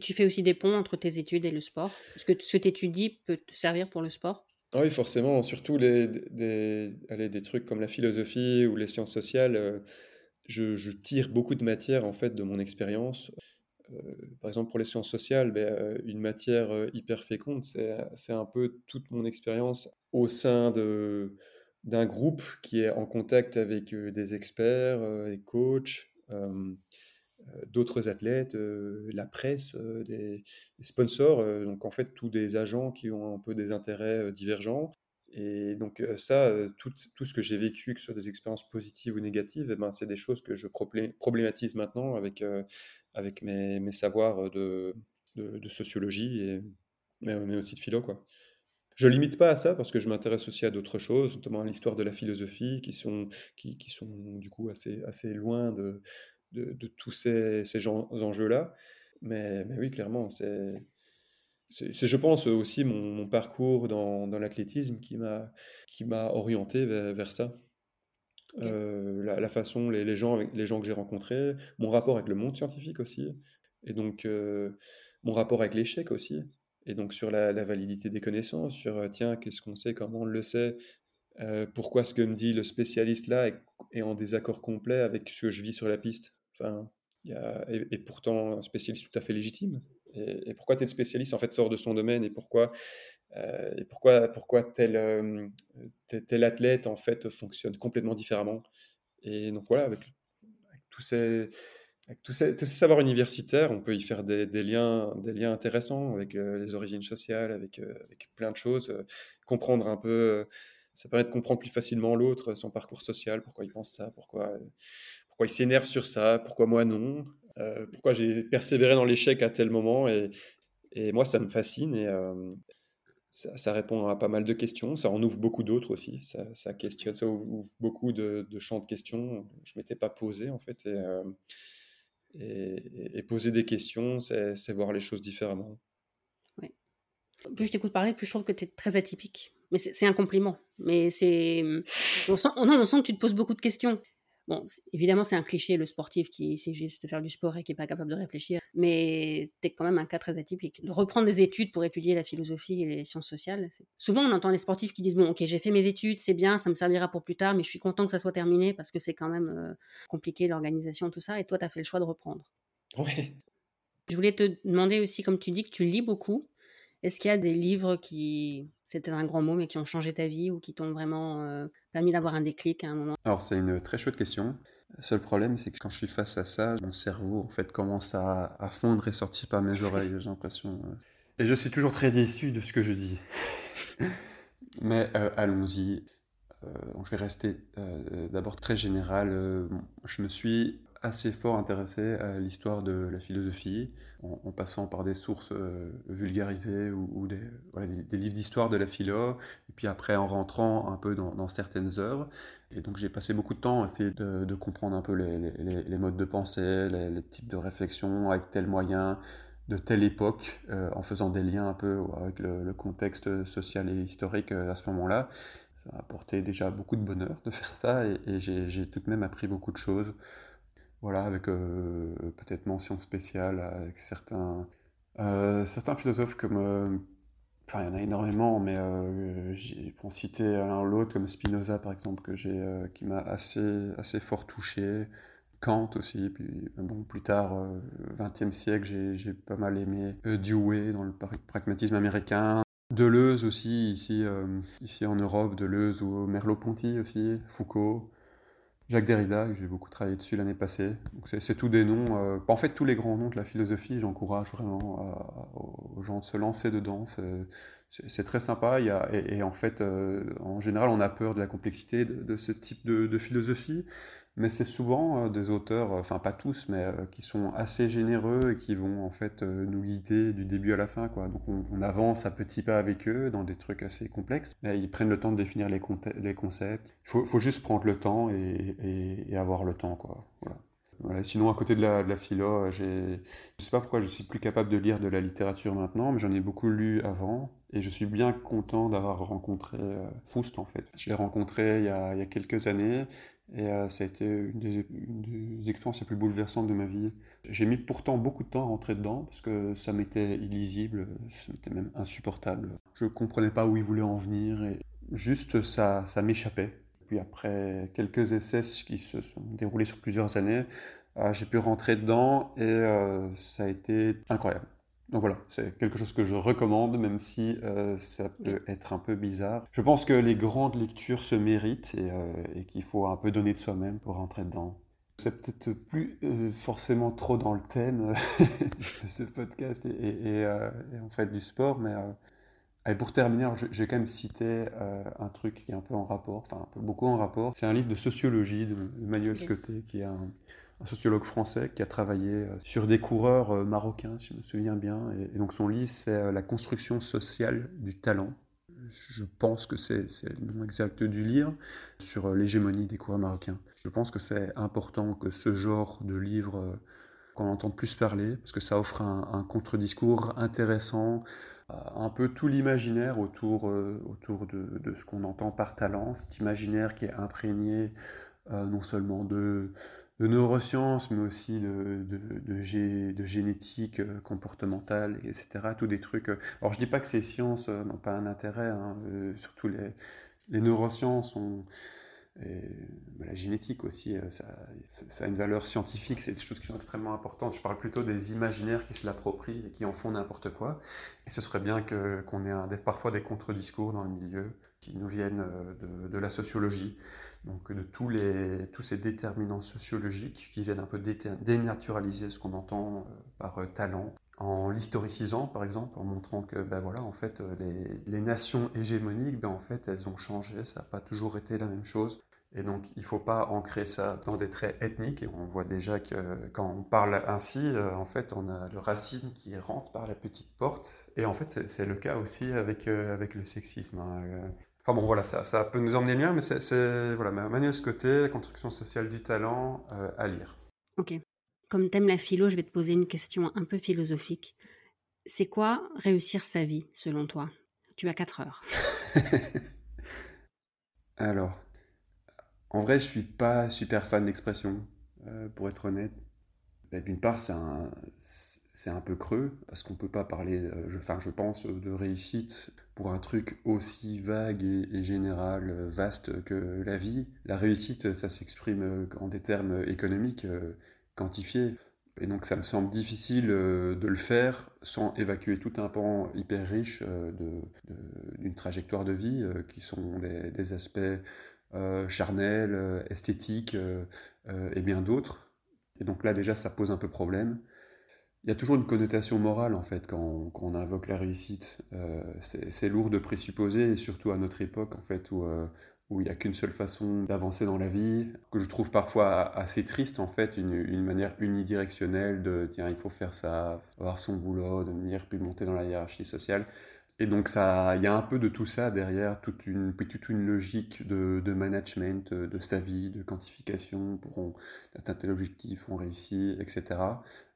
B: Tu fais aussi des ponts entre tes études et le sport? Est-ce que ce que tu étudies peut te servir pour le sport?
A: Ah Oui, forcément. Surtout les, des, allez, des trucs comme la philosophie ou les sciences sociales. Euh, je, tire beaucoup de matière en fait de mon expérience. Euh, par exemple, pour les sciences sociales, euh, une matière hyper féconde, c'est un peu toute mon expérience au sein d'un groupe qui est en contact avec des experts, des coachs d'autres athlètes, la presse, des, sponsors, donc en fait tous des agents qui ont un peu des intérêts divergents. Et donc ça, tout, tout, ce que j'ai vécu, que ce soit des expériences positives ou négatives, eh ben, c'est des choses que je problématise maintenant avec, avec mes, mes savoirs de, de, sociologie, et, mais, aussi de philo. Quoi. Je ne limite pas à ça parce que je m'intéresse aussi à d'autres choses, notamment à l'histoire de la philosophie, qui sont, qui sont du coup assez, assez loin de, de, de tous ces, ces enjeux-là. Mais, mais, oui, clairement, c'est c'est, je pense, aussi mon, parcours dans, dans l'athlétisme qui m'a, qui m'a orienté vers, ça. Euh, la, façon, les, les, gens, les gens que j'ai rencontrés, mon rapport avec le monde scientifique aussi, et donc euh, mon rapport avec l'échec aussi, et donc sur la, validité des connaissances, sur euh, tiens, qu'est-ce qu'on sait, comment on le sait, pourquoi ce que me dit le spécialiste là est, en désaccord complet avec ce que je vis sur la piste. Et, pourtant un spécialiste tout à fait légitime. Et, pourquoi tel spécialiste en fait sort de son domaine et pourquoi euh, pourquoi pourquoi tel, euh, tel, athlète en fait fonctionne complètement différemment? Et donc voilà avec, tous ces avec tous ces, savoirs universitaires, on peut y faire des, liens, des liens intéressants avec euh, les origines sociales, avec, avec plein de choses, comprendre un peu, ça permet de comprendre plus facilement l'autre, son parcours social, pourquoi il pense ça, pourquoi, pourquoi il s'énerve sur ça, pourquoi moi non, euh, pourquoi j'ai persévéré dans l'échec à tel moment? Et, moi, ça me fascine et euh, ça, répond à pas mal de questions. Ça en ouvre beaucoup d'autres aussi. Ça, questionne, ça ouvre beaucoup de, champs de questions que je ne m'étais pas posé en fait. Euh, et, et, poser des questions, c'est voir les choses différemment.
B: Plus je t'écoute parler, plus je trouve que tu es très atypique. Mais c'est un compliment. Mais c'est. On sent que tu te poses beaucoup de questions. Bon, évidemment, c'est un cliché, le sportif qui sait juste faire du sport et qui n'est pas capable de réfléchir, mais tu es quand même un cas très atypique. De reprendre des études pour étudier la philosophie et les sciences sociales, souvent on entend les sportifs qui disent Bon, ok, j'ai fait mes études, c'est bien, ça me servira pour plus tard, mais je suis content que ça soit terminé parce que c'est quand même euh, compliqué l'organisation, tout ça, et toi, tu as fait le choix de reprendre.
A: Oui.
B: Je voulais te demander aussi, comme tu dis que tu lis beaucoup, est-ce qu'il y a des livres qui, c'était un grand mot, mais qui ont changé ta vie ou qui t'ont vraiment euh, permis d'avoir un déclic à un moment
A: Alors, c'est une très chouette question. Le seul problème, c'est que quand je suis face à ça, mon cerveau, en fait, commence à, fondre et sortir par mes oreilles, j'ai l'impression. Euh. Et je suis toujours très déçu de ce que je dis. mais euh, allons-y. je vais rester d'abord très général. je me suis assez fort intéressé à l'histoire de la philosophie, en, passant par des sources euh, vulgarisées ou, des, livres d'histoire de la philo, et puis après en rentrant un peu dans, certaines œuvres. Et donc j'ai passé beaucoup de temps à essayer de, comprendre un peu les, modes de pensée, les, types de réflexion, avec tel moyen, de telle époque, euh, en faisant des liens un peu avec le, contexte social et historique euh, à ce moment-là. Ça a apporté déjà beaucoup de bonheur de faire ça, et j'ai tout de même appris beaucoup de choses. Voilà, avec euh, peut-être mention spéciale avec certains, euh, certains philosophes comme. Euh, enfin, il y en a énormément, mais pour en citer l'un ou l'autre, comme Spinoza par exemple, que j'ai, qui m'a assez, assez fort touché. Kant aussi, puis bon, plus tard, XXe siècle, j'ai pas mal aimé Dewey dans le pragmatisme américain. Deleuze aussi, ici, ici en Europe, Deleuze ou Merleau-Ponty aussi, Foucault. Jacques Derrida, j'ai beaucoup travaillé dessus l'année passée. C'est tous des noms, euh, en fait tous les grands noms de la philosophie, j'encourage vraiment aux gens de se lancer dedans. C'est très sympa. Et, en fait, euh, en général, on a peur de la complexité de, ce type de philosophie mais c'est souvent euh, des auteurs, euh, enfin pas tous, mais euh, qui sont assez généreux et qui vont en fait nous guider du début à la fin. Donc on, avance à petits pas avec eux dans des trucs assez complexes. Ils prennent le temps de définir les, concepts. Il faut, juste prendre le temps et, avoir le temps. Quoi. Sinon, à côté de la, philo, je ne sais pas pourquoi je suis plus capable de lire de la littérature maintenant, mais j'en ai beaucoup lu avant. Et je suis bien content d'avoir rencontré Proust, en fait. Je l'ai rencontré il y, a, quelques années et euh, ça a été une des, expériences les plus bouleversantes de ma vie. J'ai mis pourtant beaucoup de temps à rentrer dedans parce que ça m'était illisible, ça m'était même insupportable. Je ne comprenais pas où il voulait en venir et juste ça, ça m'échappait. Puis après quelques essais qui se sont déroulés sur plusieurs années, euh, j'ai pu rentrer dedans et euh, ça a été incroyable. Donc voilà, c'est quelque chose que je recommande, même si euh, ça peut être un peu bizarre. Je pense que les grandes lectures se méritent et, euh, qu'il faut un peu donner de soi-même pour rentrer dedans. C'est peut-être plus forcément trop dans le thème de ce podcast et, en fait du sport, mais et pour terminer, j'ai quand même cité un truc qui est un peu en rapport, enfin un peu beaucoup en rapport. C'est un livre de sociologie de Manuel Scotté, qui est un, un sociologue français qui a travaillé euh, sur des coureurs euh, marocains, si je me souviens bien. Et, donc son livre, c'est euh, La construction sociale du talent. Je pense que c'est le nom exact du livre, sur l'hégémonie des coureurs marocains. Je pense que c'est important que ce genre de livre, qu'on entende plus parler, parce que ça offre un, contre-discours intéressant, un peu tout l'imaginaire autour, autour de, ce qu'on entend par talent, cet imaginaire qui est imprégné non seulement de neurosciences, mais aussi de, de, de, génétique euh, comportementale, etc. Tous des trucs. Euh, alors je dis pas que ces sciences euh, n'ont pas un intérêt, hein, surtout les, les neurosciences ont, la génétique aussi, ça, ça, a une valeur scientifique, c'est des choses qui sont extrêmement importantes. Je parle plutôt des imaginaires qui se l'approprient et qui en font n'importe quoi. Et ce serait bien qu'on ait parfois des contre-discours dans le milieu qui nous viennent de, la sociologie donc de tous, les, tous ces déterminants sociologiques qui viennent un peu dénaturaliser ce qu'on entend euh, par euh, talent, en l'historicisant par exemple, en montrant que ben voilà, en fait, euh, les, les nations hégémoniques, ben en fait, elles ont changé, ça n'a pas toujours été la même chose. Et donc, il ne faut pas ancrer ça dans des traits ethniques. Et on voit déjà que quand on parle ainsi, en fait, on a le racisme qui rentre par la petite porte. Et en fait, c'est le cas aussi avec, avec le sexisme. Hein. Enfin bon, voilà, ça, ça peut nous emmener loin, mais c'est voilà, Manuel Scotté, la construction sociale du talent, euh, à lire.
B: Ok. Comme t'aimes la philo, je vais te poser une question un peu philosophique. C'est quoi réussir sa vie, selon toi? Tu as 4 heures.
A: Alors, en vrai, je suis pas super fan d'expression, euh, pour être honnête. Bah, d'une part, c'est un, peu creux, parce qu'on peut pas parler, euh, je, enfin, je pense, de réussite pour un truc aussi vague et, général, euh, vaste que la vie. La réussite, ça s'exprime en des termes économiques quantifiés. Et donc ça me semble difficile de le faire sans évacuer tout un pan hyper riche d'une trajectoire de vie qui sont des, aspects charnels, esthétiques et bien d'autres. Et donc là, déjà, ça pose un peu problème. Il y a toujours une connotation morale, en fait, quand, on, invoque la réussite. Euh, c'est lourd de présupposer, et surtout à notre époque, en fait, où, euh, où il n'y a qu'une seule façon d'avancer dans la vie, que je trouve parfois assez triste, en fait, une, une, manière unidirectionnelle de, tiens, il faut faire ça, avoir son boulot, devenir, puis monter dans la hiérarchie sociale. Et donc, ça, il y a un peu de tout ça derrière, toute une, toute une logique de, de management de sa vie, de quantification, pour on atteint tel objectif, on réussit, etc.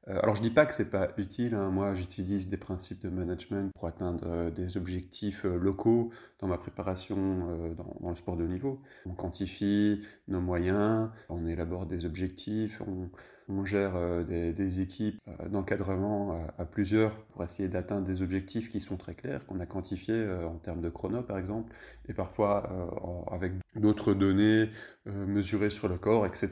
A: Euh, alors je dis pas que c'est pas utile, hein. moi j'utilise des principes de management pour atteindre euh, des objectifs euh, locaux dans ma préparation dans, dans, le sport de haut niveau. On quantifie nos moyens, on élabore des objectifs, on, on gère euh, des, équipes euh, d'encadrement euh, à, plusieurs pour essayer d'atteindre des objectifs qui sont très clairs, qu'on a quantifiés en termes de chrono par exemple, et parfois avec d'autres données mesurées sur le corps, etc.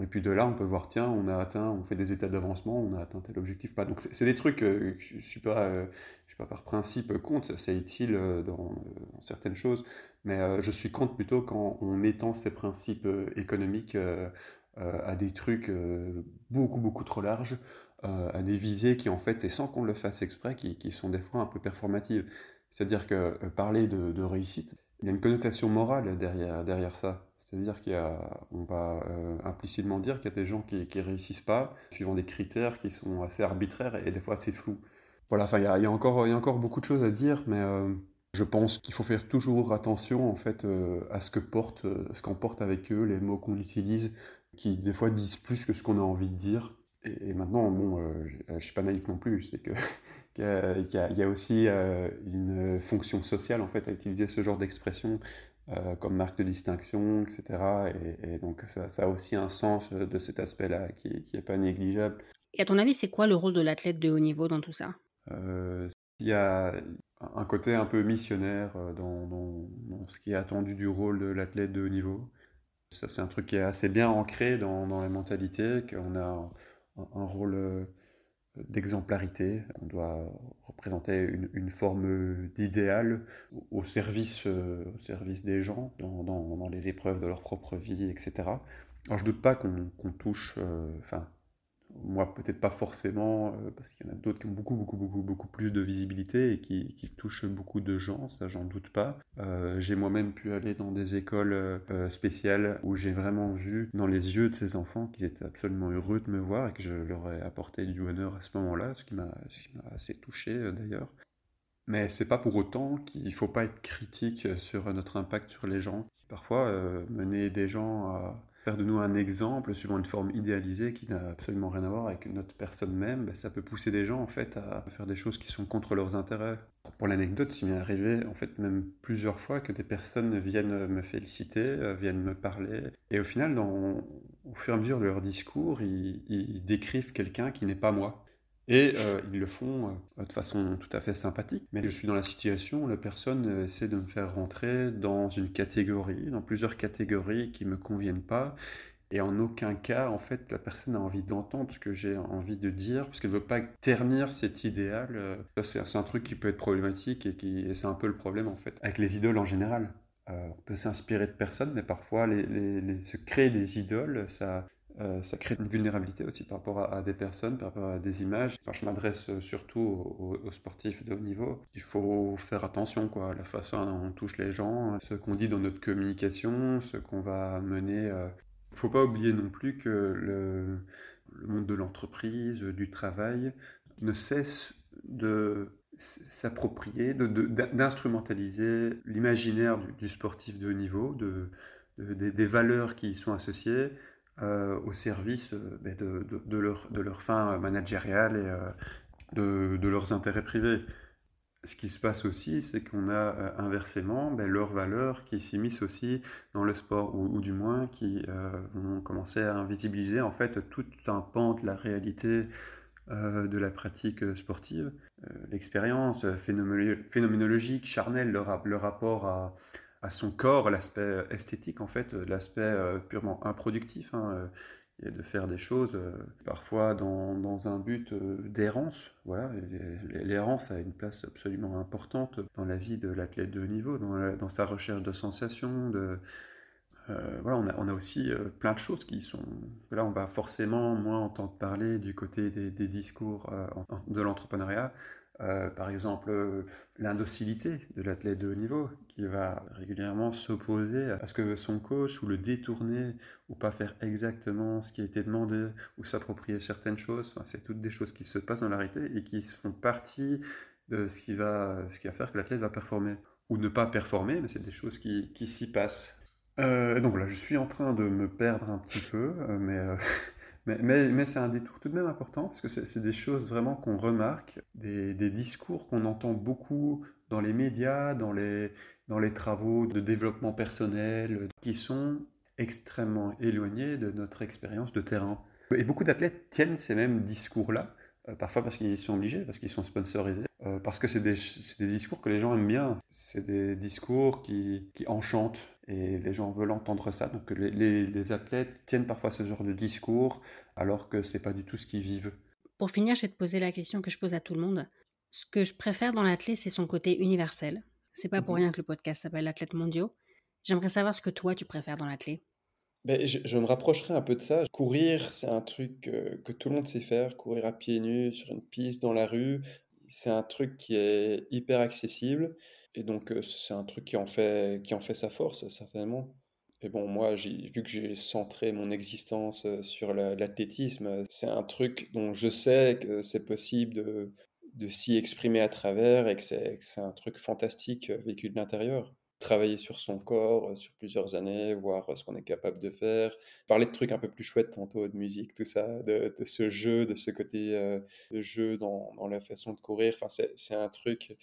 A: Et puis de là, on peut voir, tiens, on a atteint, on fait des états d'avancement, on a atteint tel objectif pas. Donc c'est des trucs que je ne suis, pas, par principe contre, c'est utile dans, certaines choses, mais je suis contre plutôt quand on étend ces principes économiques à des trucs euh, beaucoup, beaucoup trop larges, euh, à des visées qui, en fait, et sans qu'on le fasse exprès, qui, qui, sont des fois un peu performatives. C'est-à-dire que parler de, réussite, il y a une connotation morale derrière, derrière ça. C'est-à-dire qu'on va implicitement dire qu'il y a des gens qui ne réussissent pas, suivant des critères qui sont assez arbitraires et, des fois assez flous. Voilà, il y a, encore, y a encore beaucoup de choses à dire, mais je pense qu'il faut faire toujours attention en fait à ce que porte, avec eux les mots qu'on utilise, qui des fois disent plus que ce qu'on a envie de dire. Et, maintenant, bon, euh, je ne suis pas naïf non plus, je sais qu'il y, y, a aussi euh, une fonction sociale en fait à utiliser ce genre d'expression euh, comme marque de distinction, etc. Et, donc ça, ça, a aussi un sens de cet aspect-là qui n'est pas négligeable.
B: Et à ton avis, c'est quoi le rôle de l'athlète de haut niveau dans tout ça?
A: Il y a un côté un peu missionnaire dans, dans ce qui est attendu du rôle de l'athlète de haut niveau. Ça, c'est un truc qui est assez bien ancré dans, les mentalités, qu'on a un, rôle euh, d'exemplarité. On doit représenter une, forme d'idéal au service, euh, au service des gens, dans, dans, les épreuves de leur propre vie, etc. Alors je doute pas qu'on touche, enfin moi, peut-être pas forcément, euh, parce qu'il y en a d'autres qui ont beaucoup, beaucoup, beaucoup, beaucoup plus de visibilité et qui, qui touchent beaucoup de gens, ça j'en doute pas. Euh, j'ai moi-même pu aller dans des écoles euh, spéciales où j'ai vraiment vu dans les yeux de ces enfants qu'ils étaient absolument heureux de me voir et que je leur ai apporté du bonheur à ce moment-là, ce qui m'a assez touché d'ailleurs. Mais c'est pas pour autant qu'il faut pas être critique sur notre impact sur les gens. Parfois, mener des gens à faire de nous un exemple suivant une forme idéalisée qui n'a absolument rien à voir avec notre personne même, ben, ça peut pousser des gens en fait à faire des choses qui sont contre leurs intérêts. Pour l'anecdote, il m'est arrivé en fait même plusieurs fois que des personnes viennent me féliciter, euh, viennent me parler, et au final, dans, au fur et à mesure de leur discours, ils décrivent quelqu'un qui n'est pas moi. Et euh, ils le font euh, de façon tout à fait sympathique. Mais je suis dans la situation où la personne euh, essaie de me faire rentrer dans une catégorie, dans plusieurs catégories qui ne me conviennent pas. Et en aucun cas, en fait, la personne a envie d'entendre ce que j'ai envie de dire, parce qu'elle ne veut pas ternir cet idéal. C'est un truc qui peut être problématique et, c'est un peu le problème, en fait, avec les idoles en général. on peut s'inspirer de personnes, mais parfois, se créer des idoles, ça, euh, ça crée une vulnérabilité aussi par rapport à, des personnes, par rapport à des images. Enfin, je m'adresse euh, surtout aux, sportifs de haut niveau. Il faut faire attention quoi, à la façon dont on touche les gens, ce qu'on dit dans notre communication, ce qu'on va mener. Il euh. ne faut pas oublier non plus que le, monde de l'entreprise, du travail, ne cesse de s'approprier, d'instrumentaliser l'imaginaire du, sportif de haut niveau, de, des, valeurs qui y sont associées, euh, au service euh, ben, de, de, leur, de leur fin managériale et euh, de, leurs intérêts privés. Ce qui se passe aussi, c'est qu'on a inversement ben, leurs valeurs qui s'immiscent aussi dans le sport, ou, du moins qui vont commencer à invisibiliser en fait tout un pan de la réalité de la pratique sportive. L'expérience phénoménologique, charnelle, le rapport à, à son corps, l'aspect esthétique en fait, l'aspect euh, purement improductif, hein, euh, et de faire des choses euh, parfois dans, dans, un but d'errance. Voilà, l'errance a une place absolument importante dans la vie de l'athlète de haut niveau, dans, sa recherche de sensations, voilà, on a, on a aussi plein de choses qui sont. Là, on va forcément moins entendre parler du côté des discours de l'entrepreneuriat, euh, par exemple, l'indocilité de l'athlète de haut niveau qui va régulièrement s'opposer à ce que son coach ou le détourner ou pas faire exactement ce qui a été demandé ou s'approprier certaines choses. C'est toutes des choses qui se passent dans la et qui font partie de ce qui va, faire que l'athlète va performer. Ou ne pas performer, mais c'est des choses qui, s'y passent. Euh, donc voilà, je suis en train de me perdre un petit peu, euh, mais c'est un détour tout de même important parce que c'est des choses vraiment qu'on remarque, des, discours qu'on entend beaucoup dans les médias, dans les, travaux de développement personnel, qui sont extrêmement éloignés de notre expérience de terrain. Et beaucoup d'athlètes tiennent ces mêmes discours-là, euh, parfois parce qu'ils sont obligés, parce qu'ils sont sponsorisés, euh, parce que c'est des, discours que les gens aiment bien. C'est des discours qui enchantent et les gens veulent entendre ça. Donc les, les, athlètes tiennent parfois ce genre de discours alors que c'est pas du tout ce qu'ils vivent.
B: Pour finir, je vais te poser la question que je pose à tout le monde. Ce que je préfère dans l'athlète, c'est son côté universel. C'est pas pour mhm. rien que le podcast s'appelle Athlète mondiaux. J'aimerais savoir ce que toi tu préfères dans l'athlète.
A: Ben, je, me rapprocherai un peu de ça. Courir, c'est un truc que, que tout le monde sait faire. Courir à pieds nus, sur une piste, dans la rue, c'est un truc qui est hyper accessible. Et donc, c'est un truc qui en fait, qui en fait sa force, certainement. Et bon, moi, vu que j'ai centré mon existence sur l'athlétisme, c'est un truc dont je sais que c'est possible de, de s'y exprimer à travers et que c'est un truc fantastique vécu de l'intérieur. Travailler sur son corps sur plusieurs années, voir ce qu'on est capable de faire. Parler de trucs un peu plus chouettes tantôt, de musique, tout ça, de, ce jeu, de ce côté de jeu dans, dans, la façon de courir. Enfin, c'est un truc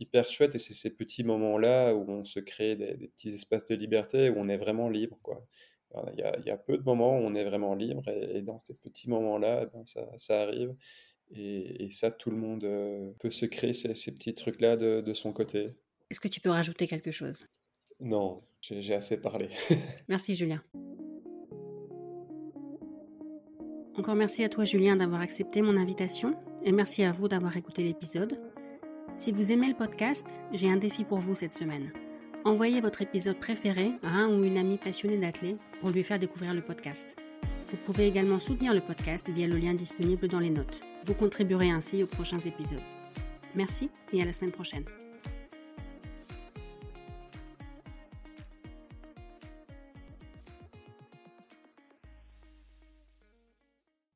A: hyper chouette et c'est ces petits moments-là où on se crée des, petits espaces de liberté, où on est vraiment libre. Quoi. Il, y a, il y a peu de moments où on est vraiment libre et, dans ces petits moments-là, eh ben ça, ça, arrive. Et, et, ça, tout le monde euh, peut se créer ces, ces petits trucs-là de, de, son côté.
B: Est-ce que tu peux rajouter quelque chose?
A: Non, j'ai assez parlé.
B: merci Julien. Encore merci à toi Julien d'avoir accepté mon invitation et merci à vous d'avoir écouté l'épisode. Si vous aimez le podcast, j'ai un défi pour vous cette semaine. Envoyez votre épisode préféré à un ou une amie passionnée d'athlètes pour lui faire découvrir le podcast. Vous pouvez également soutenir le podcast via le lien disponible dans les notes. Vous contribuerez ainsi aux prochains épisodes. Merci et à la semaine prochaine.